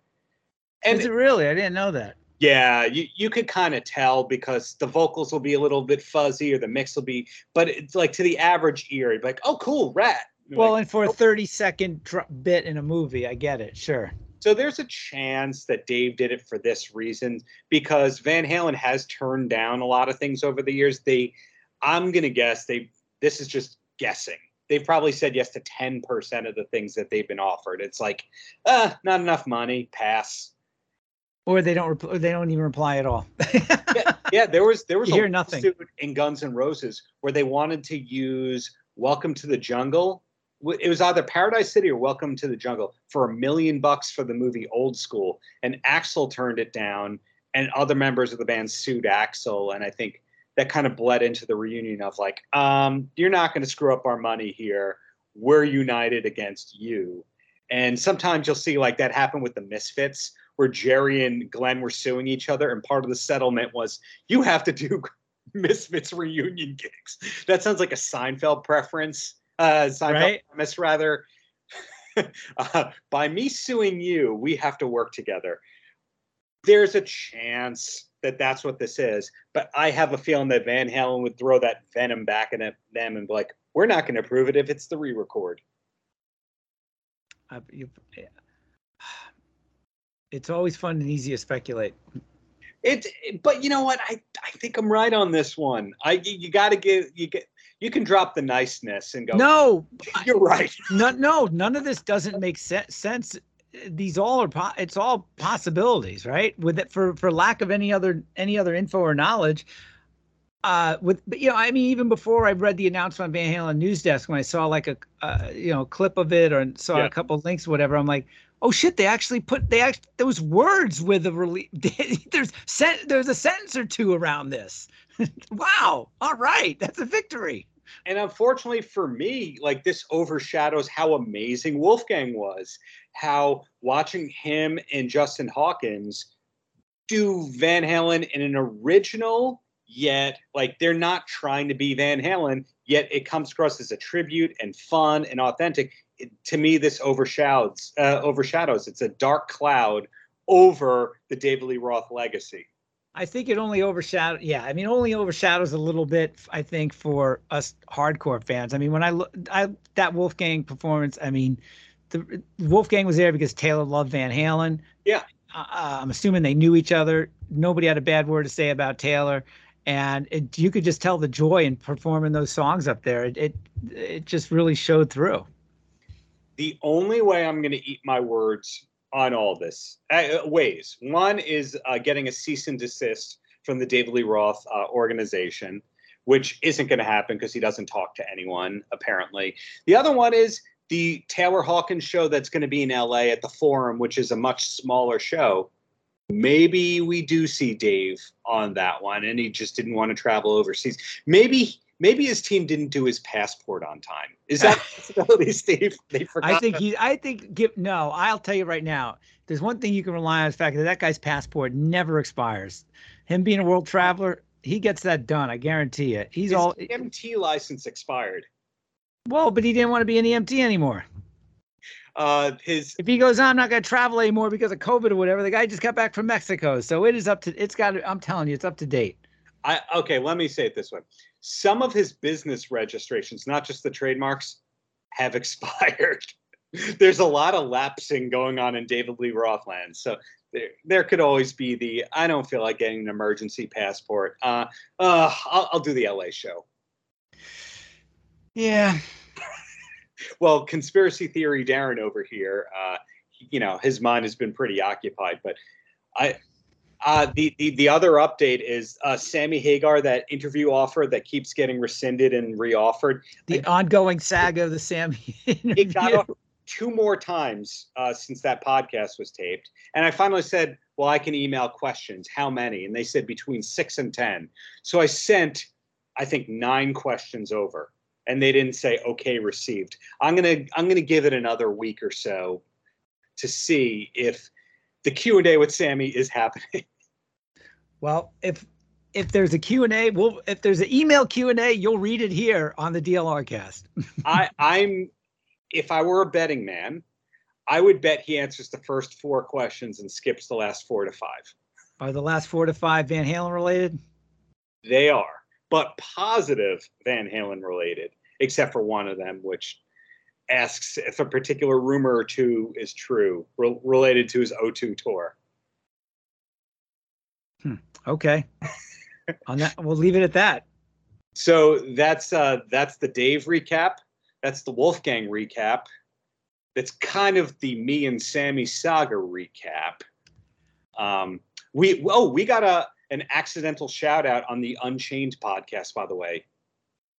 And Is it really? I didn't know that. Yeah, you, you could kind of tell because the vocals will be a little bit fuzzy or the mix will be, but it's like to the average ear, like, oh, cool, Ratt. well, like, and for a 30 second dr- bit in a movie, I get it, sure. So there's a chance that Dave did it for this reason because Van Halen has turned down a lot of things over the years. They, I'm gonna guess they. This is just guessing. They've probably said yes to 10% of the things that they've been offered. It's like, ah, not enough money, pass or they don't repl- they don't even reply at all. yeah, yeah, there was there was you a hear nothing in Guns N' Roses where they wanted to use "Welcome to the Jungle." It was either Paradise City or Welcome to the Jungle for a million bucks for the movie Old School, and Axl turned it down, and other members of the band sued Axl, and I think that kind of bled into the reunion of like, um, you're not going to screw up our money here. We're united against you. And sometimes you'll see like that happen with the Misfits, where Jerry and Glenn were suing each other, and part of the settlement was you have to do Misfits reunion gigs. That sounds like a Seinfeld preference. Uh, Seinfeld right? premise, rather. uh, by me suing you, we have to work together. There's a chance that that's what this is, but I have a feeling that Van Halen would throw that venom back at them and be like, "We're not going to prove it if it's the re-record." Uh, you, it's always fun and easy to speculate. It, but you know what? I, I think I'm right on this one. I you got to give you get you can drop the niceness and go. No, you're right. No, no, none of this doesn't make sense. These all are po- it's all possibilities, right? With it for for lack of any other any other info or knowledge. Uh, with but you know, I mean, even before I read the announcement on Van Halen news desk, when I saw like a uh, you know clip of it or saw yeah. a couple links, whatever, I'm like, oh shit they actually put they actually there was words with the release there's sent there's a sentence or two around this. Wow all right that's a victory. And unfortunately for me like this overshadows how amazing wolfgang was how watching him and justin hawkins do van halen in an original yet like they're not trying to be van halen yet it comes across as a tribute and fun and authentic to me this overshadows uh, overshadows. It's a dark cloud over the David Lee Roth legacy. I think it only overshadows. Yeah, I mean, only overshadows a little bit. I think for us hardcore fans. I mean, when I look, I that Wolfgang performance. I mean, the Wolfgang was there because Taylor loved Van Halen. Yeah, uh, I'm assuming they knew each other. Nobody had a bad word to say about Taylor, and it, you could just tell the joy in performing those songs up there. It it, it just really showed through the only way I'm going to eat my words on all this uh, ways. One is uh, getting a cease and desist from the David Lee Roth uh, organization, which isn't going to happen because he doesn't talk to anyone apparently. The other one is the Taylor Hawkins show that's going to be in LA at the Forum, which is a much smaller show. Maybe we do see Dave on that one, and he just didn't want to travel overseas. Maybe maybe his team didn't do his passport on time. Is that possibility, Steve? They forgot. I think he. I think. Give, no, I'll tell you right now. There's one thing you can rely on: is the fact that that guy's passport never expires. Him being a world traveler, he gets that done. I guarantee it. He's his all EMT license expired. Well, but he didn't want to be an EMT anymore. Uh, his if he goes, I'm not going to travel anymore because of COVID or whatever. The guy just got back from Mexico, so it is up to. It's got. I'm telling you, it's up to date I okay, let me say it this way. Some of his business registrations, not just the trademarks, have expired. There's a lot of lapsing going on in David Lee Roth land. So there, there could always be the I don't feel like getting an emergency passport. Uh, uh, I'll, I'll do the LA show. Yeah. well, conspiracy theory Darren over here, uh, you know, his mind has been pretty occupied. But I, uh, the, the the other update is uh, Sammy Hagar, that interview offer that keeps getting rescinded and reoffered. The I, ongoing saga of the Sammy. it got two more times uh, since that podcast was taped, and I finally said, "Well, I can email questions. How many?" And they said between six and ten. So I sent, I think, nine questions over and they didn't say okay received i'm to i'm going to give it another week or so to see if the q&a with sammy is happening well if if there's a q&a well if there's an email q&a you'll read it here on the dlr cast. I i'm if i were a betting man i would bet he answers the first four questions and skips the last four to five. Are the last four to five van halen related? They are but positive Van Halen related, except for one of them, which asks if a particular rumor or two is true re- related to his O2 tour. Hmm. Okay. On that, we'll leave it at that. So that's uh, that's the Dave recap. That's the Wolfgang recap. That's kind of the me and Sammy saga recap. Um, we oh we got a an accidental shout out on the Unchained podcast, by the way.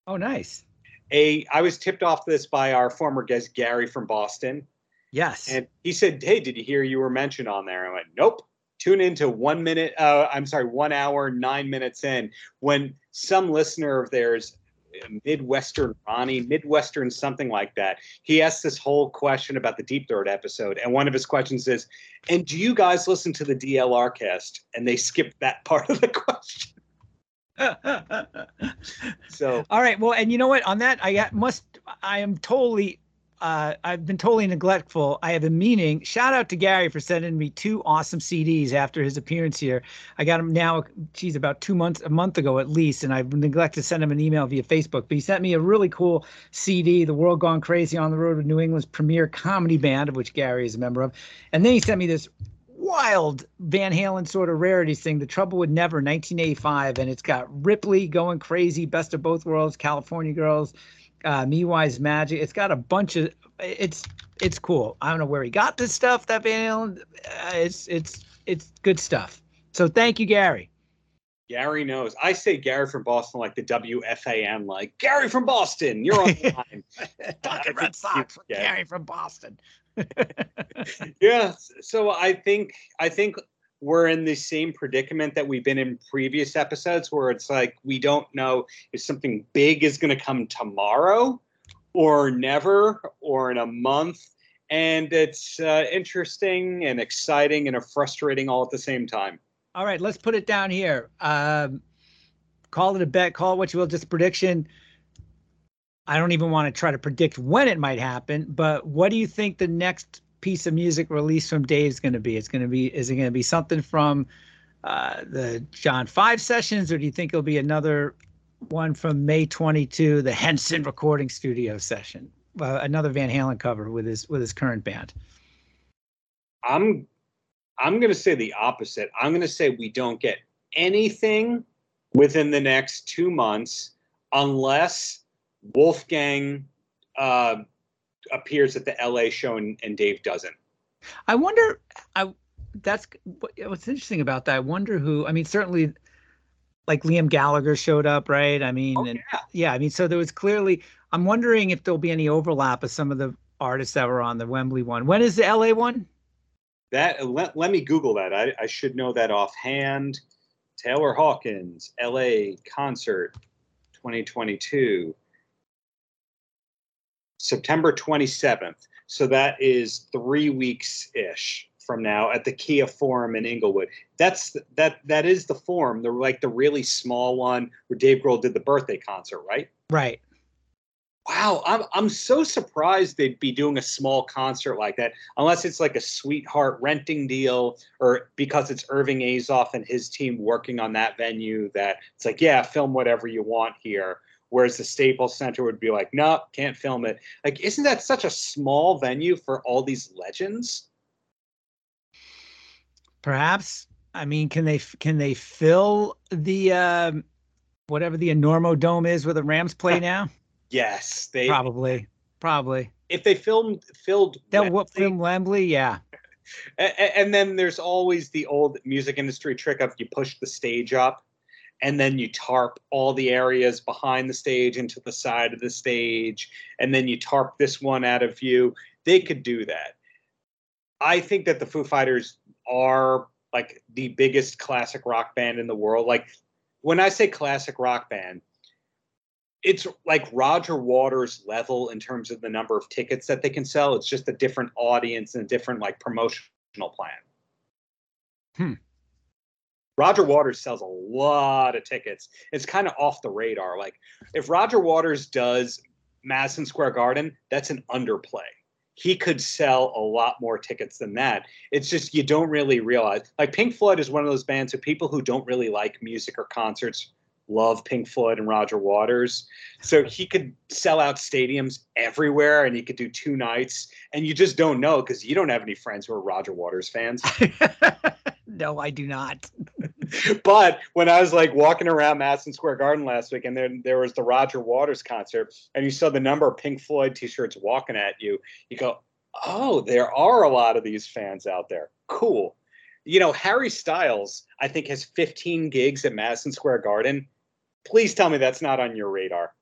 Oh, nice. A I was tipped off this by our former guest Gary from Boston. Yes. And he said, Hey, did you hear you were mentioned on there? I went, Nope. Tune into one minute, uh, I'm sorry, one hour, nine minutes in, when some listener of theirs Midwestern Ronnie, Midwestern something like that. He asked this whole question about the Deep Throat episode, and one of his questions is, "And do you guys listen to the DLR cast?" And they skipped that part of the question. so, all right. Well, and you know what? On that, I must. I am totally uh, I've been totally neglectful. I have a meaning. Shout out to Gary for sending me two awesome CDs after his appearance here. I got him now. Geez, about two months, a month ago at least, and I've neglected to send him an email via Facebook. But he sent me a really cool CD, "The World Gone Crazy on the Road with New England's premier comedy band," of which Gary is a member of. And then he sent me this wild Van Halen sort of rarities thing, The Trouble with Never, 1985, and it's got Ripley going crazy, Best of Both Worlds, California Girls uh, Me-Wise Magic. It's got a bunch of it's it's cool. I don't know where he got this stuff. That Van Halen, uh, it's it's it's good stuff. So thank you, Gary. Gary knows. I say Gary from Boston like the WFAN, like Gary from Boston. You're on time. Talking Red Sox. Gary from Boston. yeah. So I think I think we're in the same predicament that we've been in previous episodes where it's like we don't know if something big is going to come tomorrow or never or in a month. And it's uh, interesting and exciting and frustrating all at the same time. All right let's put it down here. Um, call it a bet call it what you will just prediction. I don't even want to try to predict when it might happen but what do you think the next piece of music released from Dave's going to be? It's going to be is it going to be something from uh, the John 5 sessions, or do you think it'll be another one from May 22, the Henson Recording Studio session, uh, another Van Halen cover with his with his current band? I'm I'm going to say the opposite. I'm going to say we don't get anything within the next two months unless Wolfgang uh, appears at the LA show and, and Dave doesn't. I wonder. I that's what's interesting about that. I wonder who. I mean, certainly, like Liam Gallagher showed up, right? I mean, oh, and, yeah. yeah. I mean, so there was clearly. I'm wondering if there'll be any overlap of some of the artists that were on the Wembley one. When is the LA one? That let, let me Google that. I, I should know that offhand. Taylor Hawkins, LA concert 2022. September 27th. So that is three weeks ish from now at the Kia Forum in Inglewood. That's that that is the forum, the like the really small one where Dave Grohl did the birthday concert, right? Right. Wow, I'm I'm so surprised they'd be doing a small concert like that, unless it's like a sweetheart renting deal, or because it's Irving Azoff and his team working on that venue. That it's like, yeah, film whatever you want here. Whereas the Staples Center would be like, no, nope, can't film it. Like, isn't that such a small venue for all these legends? Perhaps. I mean, can they can they fill the uh, whatever the Enormo Dome is where the Rams play now? Yes, they probably probably. If they filmed filled they'll Wembley, film Wembley, yeah. And, and then there's always the old music industry trick of you push the stage up and then you tarp all the areas behind the stage into the side of the stage and then you tarp this one out of view they could do that i think that the foo fighters are like the biggest classic rock band in the world like when i say classic rock band it's like Roger Waters level in terms of the number of tickets that they can sell. It's just a different audience and a different like promotional plan. Hmm. Roger Waters sells a lot of tickets. It's kind of off the radar. Like if Roger Waters does Madison Square Garden, that's an underplay. He could sell a lot more tickets than that. It's just you don't really realize. Like Pink Floyd is one of those bands of people who don't really like music or concerts love Pink Floyd and Roger Waters. So he could sell out stadiums everywhere and he could do two nights. And you just don't know because you don't have any friends who are Roger Waters fans. no, I do not. but when I was like walking around Madison Square Garden last week and then there was the Roger Waters concert and you saw the number of Pink Floyd t shirts walking at you, you go, oh, there are a lot of these fans out there. Cool. You know, Harry Styles, I think, has 15 gigs at Madison Square Garden Please tell me that's not on your radar.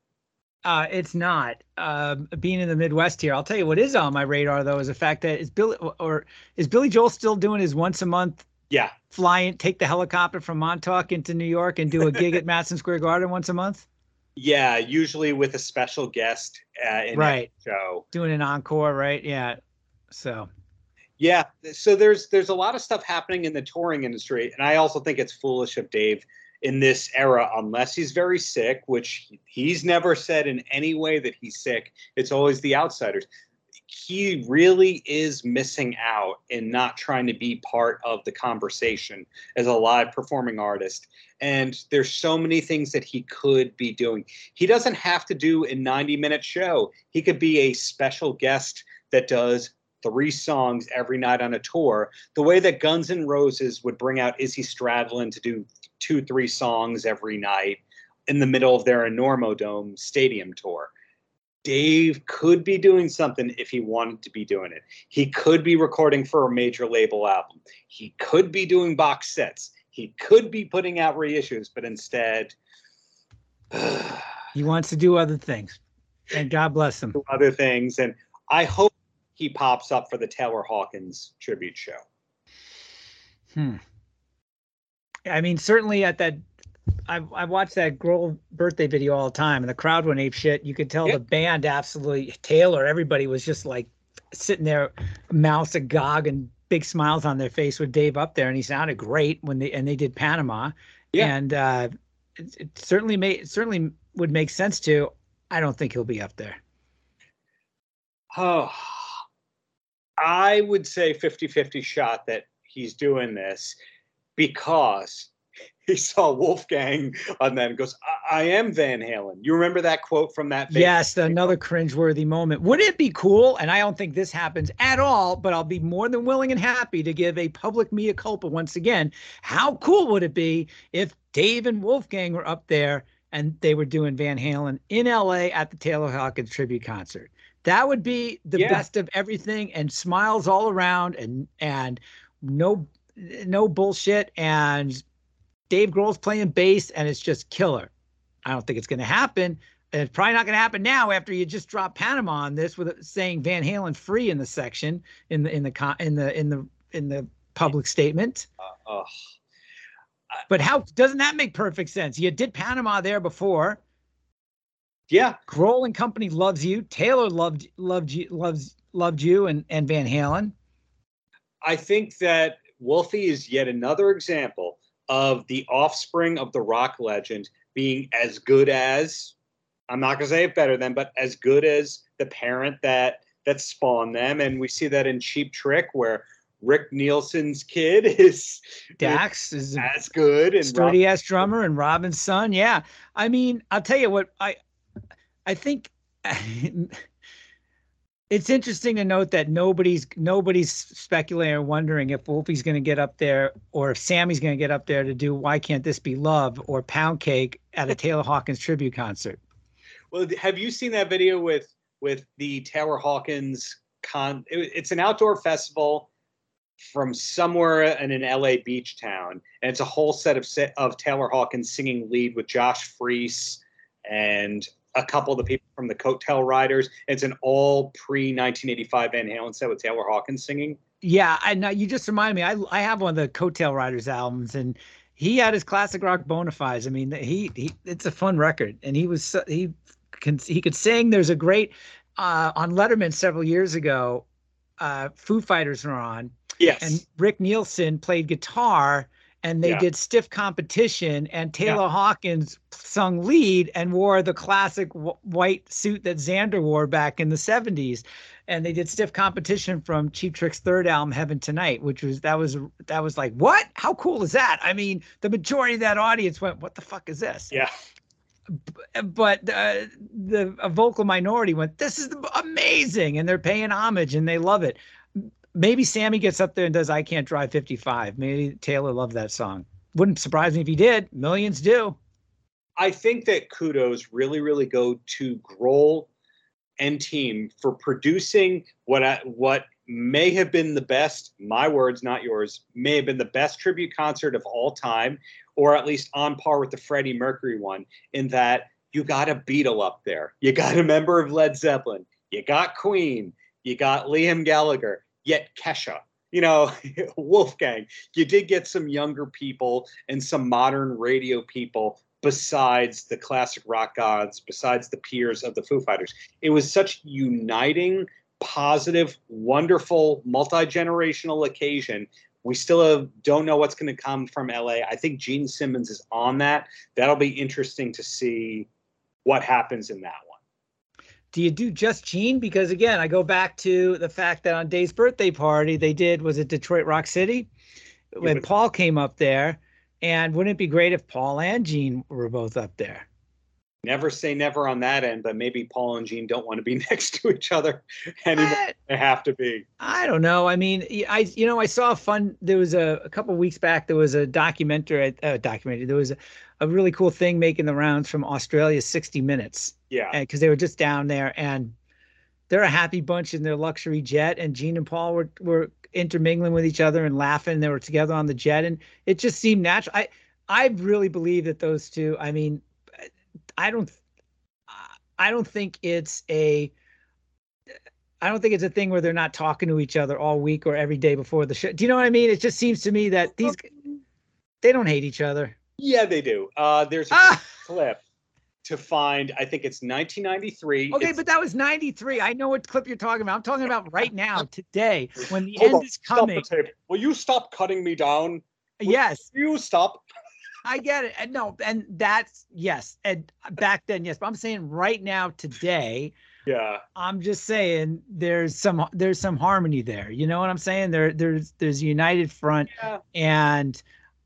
Uh, it's not. Uh, being in the Midwest here, I'll tell you what is on my radar though is the fact that is Billy or is Billy Joel still doing his once a month? Yeah, flying, take the helicopter from Montauk into New York and do a gig at Madison Square Garden once a month. Yeah, usually with a special guest uh, in right show, doing an encore, right? Yeah, so yeah, so there's there's a lot of stuff happening in the touring industry, and I also think it's foolish of Dave in this era unless he's very sick, which he's never said in any way that he's sick. It's always the outsiders. He really is missing out in not trying to be part of the conversation as a live performing artist. And there's so many things that he could be doing. He doesn't have to do a 90 minute show, he could be a special guest that does three songs every night on a tour, the way that Guns N' Roses would bring out Izzy Stradlin to do two, three songs every night in the middle of their Enormo Dome stadium tour. Dave could be doing something if he wanted to be doing it. He could be recording for a major label album. He could be doing box sets. He could be putting out reissues, but instead, he wants to do other things. And God bless him. Other things. And I hope he pops up for the Taylor Hawkins tribute show. Hmm. I mean, certainly at that, I I watched that Grohl birthday video all the time, and the crowd went ape shit. You could tell yep. the band absolutely Taylor. Everybody was just like sitting there, mouths agog and big smiles on their face with Dave up there, and he sounded great when they and they did Panama. Yeah. And uh, it, it certainly made it certainly would make sense to. I don't think he'll be up there. Oh, I would say 50 50 shot that he's doing this because he saw Wolfgang on that and goes, I-, I, am Van Halen. You remember that quote from that? Yes, another cringeworthy moment. Would it be cool? And I don't think this happens at all, but I'll be more than willing and happy to give a public mea culpa once again. How cool would it be if Dave and Wolfgang were up there and they were doing Van Halen in LA at the Taylor Hawkins tribute concert? That would be the yeah. best of everything and smiles all around and and no no bullshit. And Dave Grohl's playing bass, and it's just killer. I don't think it's going to happen. And it's probably not going to happen now after you just drop Panama on this with saying Van Halen free in the section in the in the in the in the in the public statement. Uh, uh, but how doesn't that make perfect sense? You did Panama there before. Yeah, Grohl and company loves you. Taylor loved loved you loves loved you and and Van Halen. I think that Wolfie is yet another example of the offspring of the rock legend being as good as I'm not gonna say it better than, but as good as the parent that that spawned them, and we see that in Cheap Trick where Rick Nielsen's kid is Daxx is as good and sturdy ass drummer and Robin's son. Yeah, I mean, I'll tell you what I I think it's interesting to note that nobody's nobody's speculating or wondering if Wolfie's going to get up there or if Sammy's going to get up there to do "Why Can't This Be Love" or "Pound Cake" at a Taylor Hawkins tribute concert. Well, have you seen that video with with the Taylor Hawkins con? It, it's an outdoor festival from somewhere in an LA beach town, and it's a whole set of set of Taylor Hawkins singing lead with Josh Freese and a couple of the people from the Coattail Riders. It's an all pre 1985 Van Halen set with Taylor Hawkins singing. Yeah, and you just reminded me. I I have one of the Coattail Riders albums, and he had his classic rock bona fides. I mean, he he it's a fun record, and he was he can he could sing. There's a great uh, on Letterman several years ago. Uh, Foo Fighters were on. Yes. And Rick Nielsen played guitar and they yeah. did stiff competition and taylor yeah. hawkins sung lead and wore the classic w- white suit that zander wore back in the 70s and they did stiff competition from cheap trick's third album heaven tonight which was that was that was like what? How cool is that? I mean the majority of that audience went what the fuck is this? Yeah. But uh, the a vocal minority went this is amazing and they're paying homage and they love it maybe Sammy gets up there and does I Can't Drive 55. Maybe Taylor loved that song. Wouldn't surprise me if he did. Millions do. I think that kudos really, really go to Grohl and team for producing what I, what may have been the best, my words, not yours, may have been the best tribute concert of all time, or at least on par with the Freddie Mercury one, in that you got a Beatle up there. You got a member of Led Zeppelin. You got Queen. You got Liam Gallagher yet Kesha, you know, Wolfgang. You did get some younger people and some modern radio people besides the classic rock gods, besides the peers of the Foo Fighters. It was such uniting, positive, wonderful, multi generational occasion. We still have, don't know what's going to come from LA. I think Gene Simmons is on that. That'll be interesting to see what happens in that one do you do just Gene? Because again, I go back to the fact that on Dave's birthday party, they did was it Detroit Rock City when Paul came up there, and wouldn't it be great if Paul and Gene were both up there? Never say never on that end, but maybe Paul and Gene don't want to be next to each other anymore. I, they have to be. I don't know. I mean, I you know I saw a fun. There was a, a couple weeks back. There was a documentary. Uh, documentary. There was a, a really cool thing making the rounds from Australia, 60 Minutes. Yeah. Because they were just down there, and they're a happy bunch in their luxury jet. And Gene and Paul were were intermingling with each other and laughing. They were together on the jet, and it just seemed natural. I I really believe that those two. I mean I don't I don't think it's a I don't think it's a thing where they're not talking to each other all week or every day before the show. Do you know what I mean? It just seems to me that these they don't hate each other. Yeah, they do. Uh, there's a ah! clip to find. I think it's 1993. Okay, it's, but that was 93. I know what clip you're talking about. I'm talking about right now, today, when the end on, is coming. Will you stop cutting me down? Will yes. You stop. I get it. And no, and that's yes. And back then, yes. But I'm saying right now, today, yeah. I'm just saying there's some there's some harmony there. You know what I'm saying? There there's there's a united front yeah. and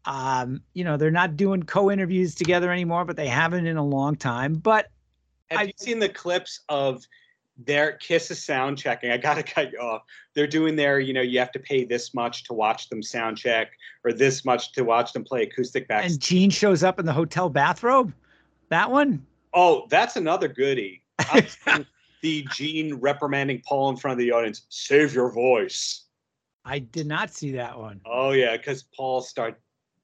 um, you know, they're not doing co-interviews together anymore, but they haven't in a long time. But have I've, you seen the clips of their Kiss is sound checking. I gotta cut you off. They're doing their, you know, you have to pay this much to watch them sound check, or this much to watch them play acoustic back. And Gene shows up in the hotel bathrobe. That one. Oh, that's another goodie. the Gene reprimanding Paul in front of the audience. Save your voice. I did not see that one. Oh yeah, because Paul start.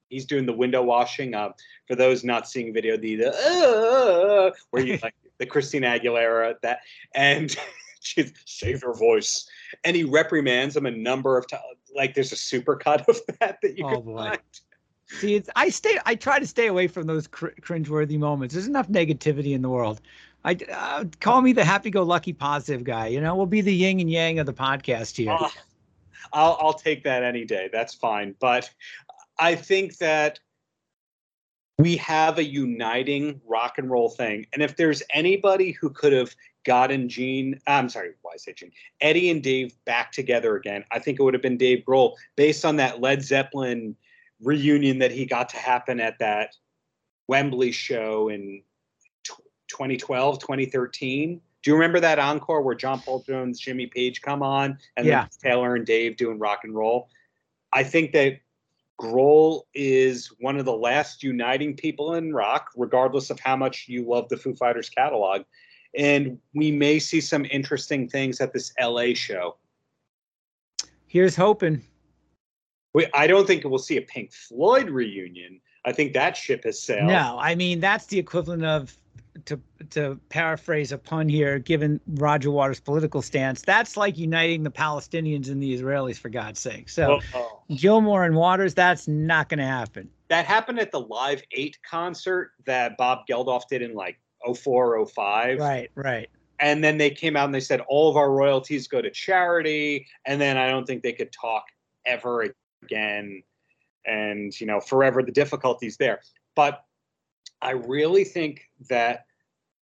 He's doing the window washing. Uh, for those not seeing video, the, the uh, where you like the Christina Aguilera that, and she's save your voice. And he reprimands him a number of times. Like there's a super cut of that that you oh, can boy. find. See, it's I stay. I try to stay away from those cr- cringeworthy moments. There's enough negativity in the world. I uh, call me the happy-go-lucky positive guy. You know, we'll be the yin and yang of the podcast here. Uh, I'll I'll take that any day. That's fine. But I think that we have a uniting rock and roll thing. And if there's anybody who could have gotten Gene, uh, I'm sorry, why I say Gene, Eddie and Dave back together again, I think it would have been Dave Grohl based on that Led Zeppelin reunion that he got to happen at that Wembley show in 2012, 2013. Do you remember that encore where John Paul Jones, Jimmy Page come on, and Yeah. then Taylor and Dave doing rock and roll? I think that Grohl is one of the last uniting people in rock, regardless of how much you love the Foo Fighters catalog. And we may see some interesting things at this LA show. Here's hoping. We, I don't think we'll see a Pink Floyd reunion. I think that ship has sailed. No, I mean that's the equivalent of to to paraphrase a pun here, given Roger Waters' political stance, that's like uniting the Palestinians and the Israelis for God's sake. So Uh-oh. Gilmour and Waters, that's not going to happen. that happened at the Live 8 concert that Bob Geldof did in like 04, 05. Right, right. And then they came out and they said all of our royalties go to charity. And then I don't think they could talk ever again. And, you know, forever the difficulties there. But I really think that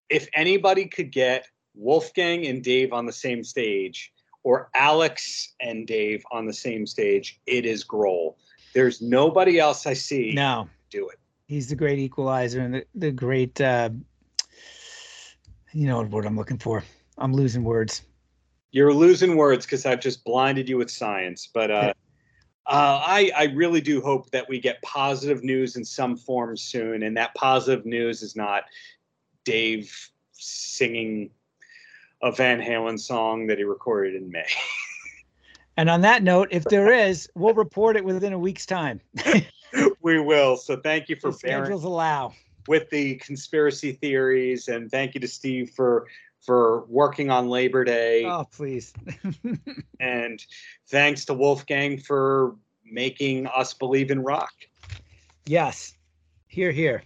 if anybody could get Wolfgang and Dave on the same stage, or Alex and Dave on the same stage, it is Grohl. There's nobody else I see No, do it. he's the great equalizer and the, the great, uh, you know what I'm looking for. I'm losing words. You're losing words because I've just blinded you with science. But uh, uh, I, I really do hope that we get positive news in some form soon. And that positive news is not Dave singing a Van Halen song that he recorded in May. And on that note, if there is, we'll report it within a week's time. we will. So thank you for schedules allow. with the conspiracy theories, and thank you to Steve for for working on Labor Day, Oh, please. and thanks to Wolfgang for making us believe in rock. yes. Hear, hear.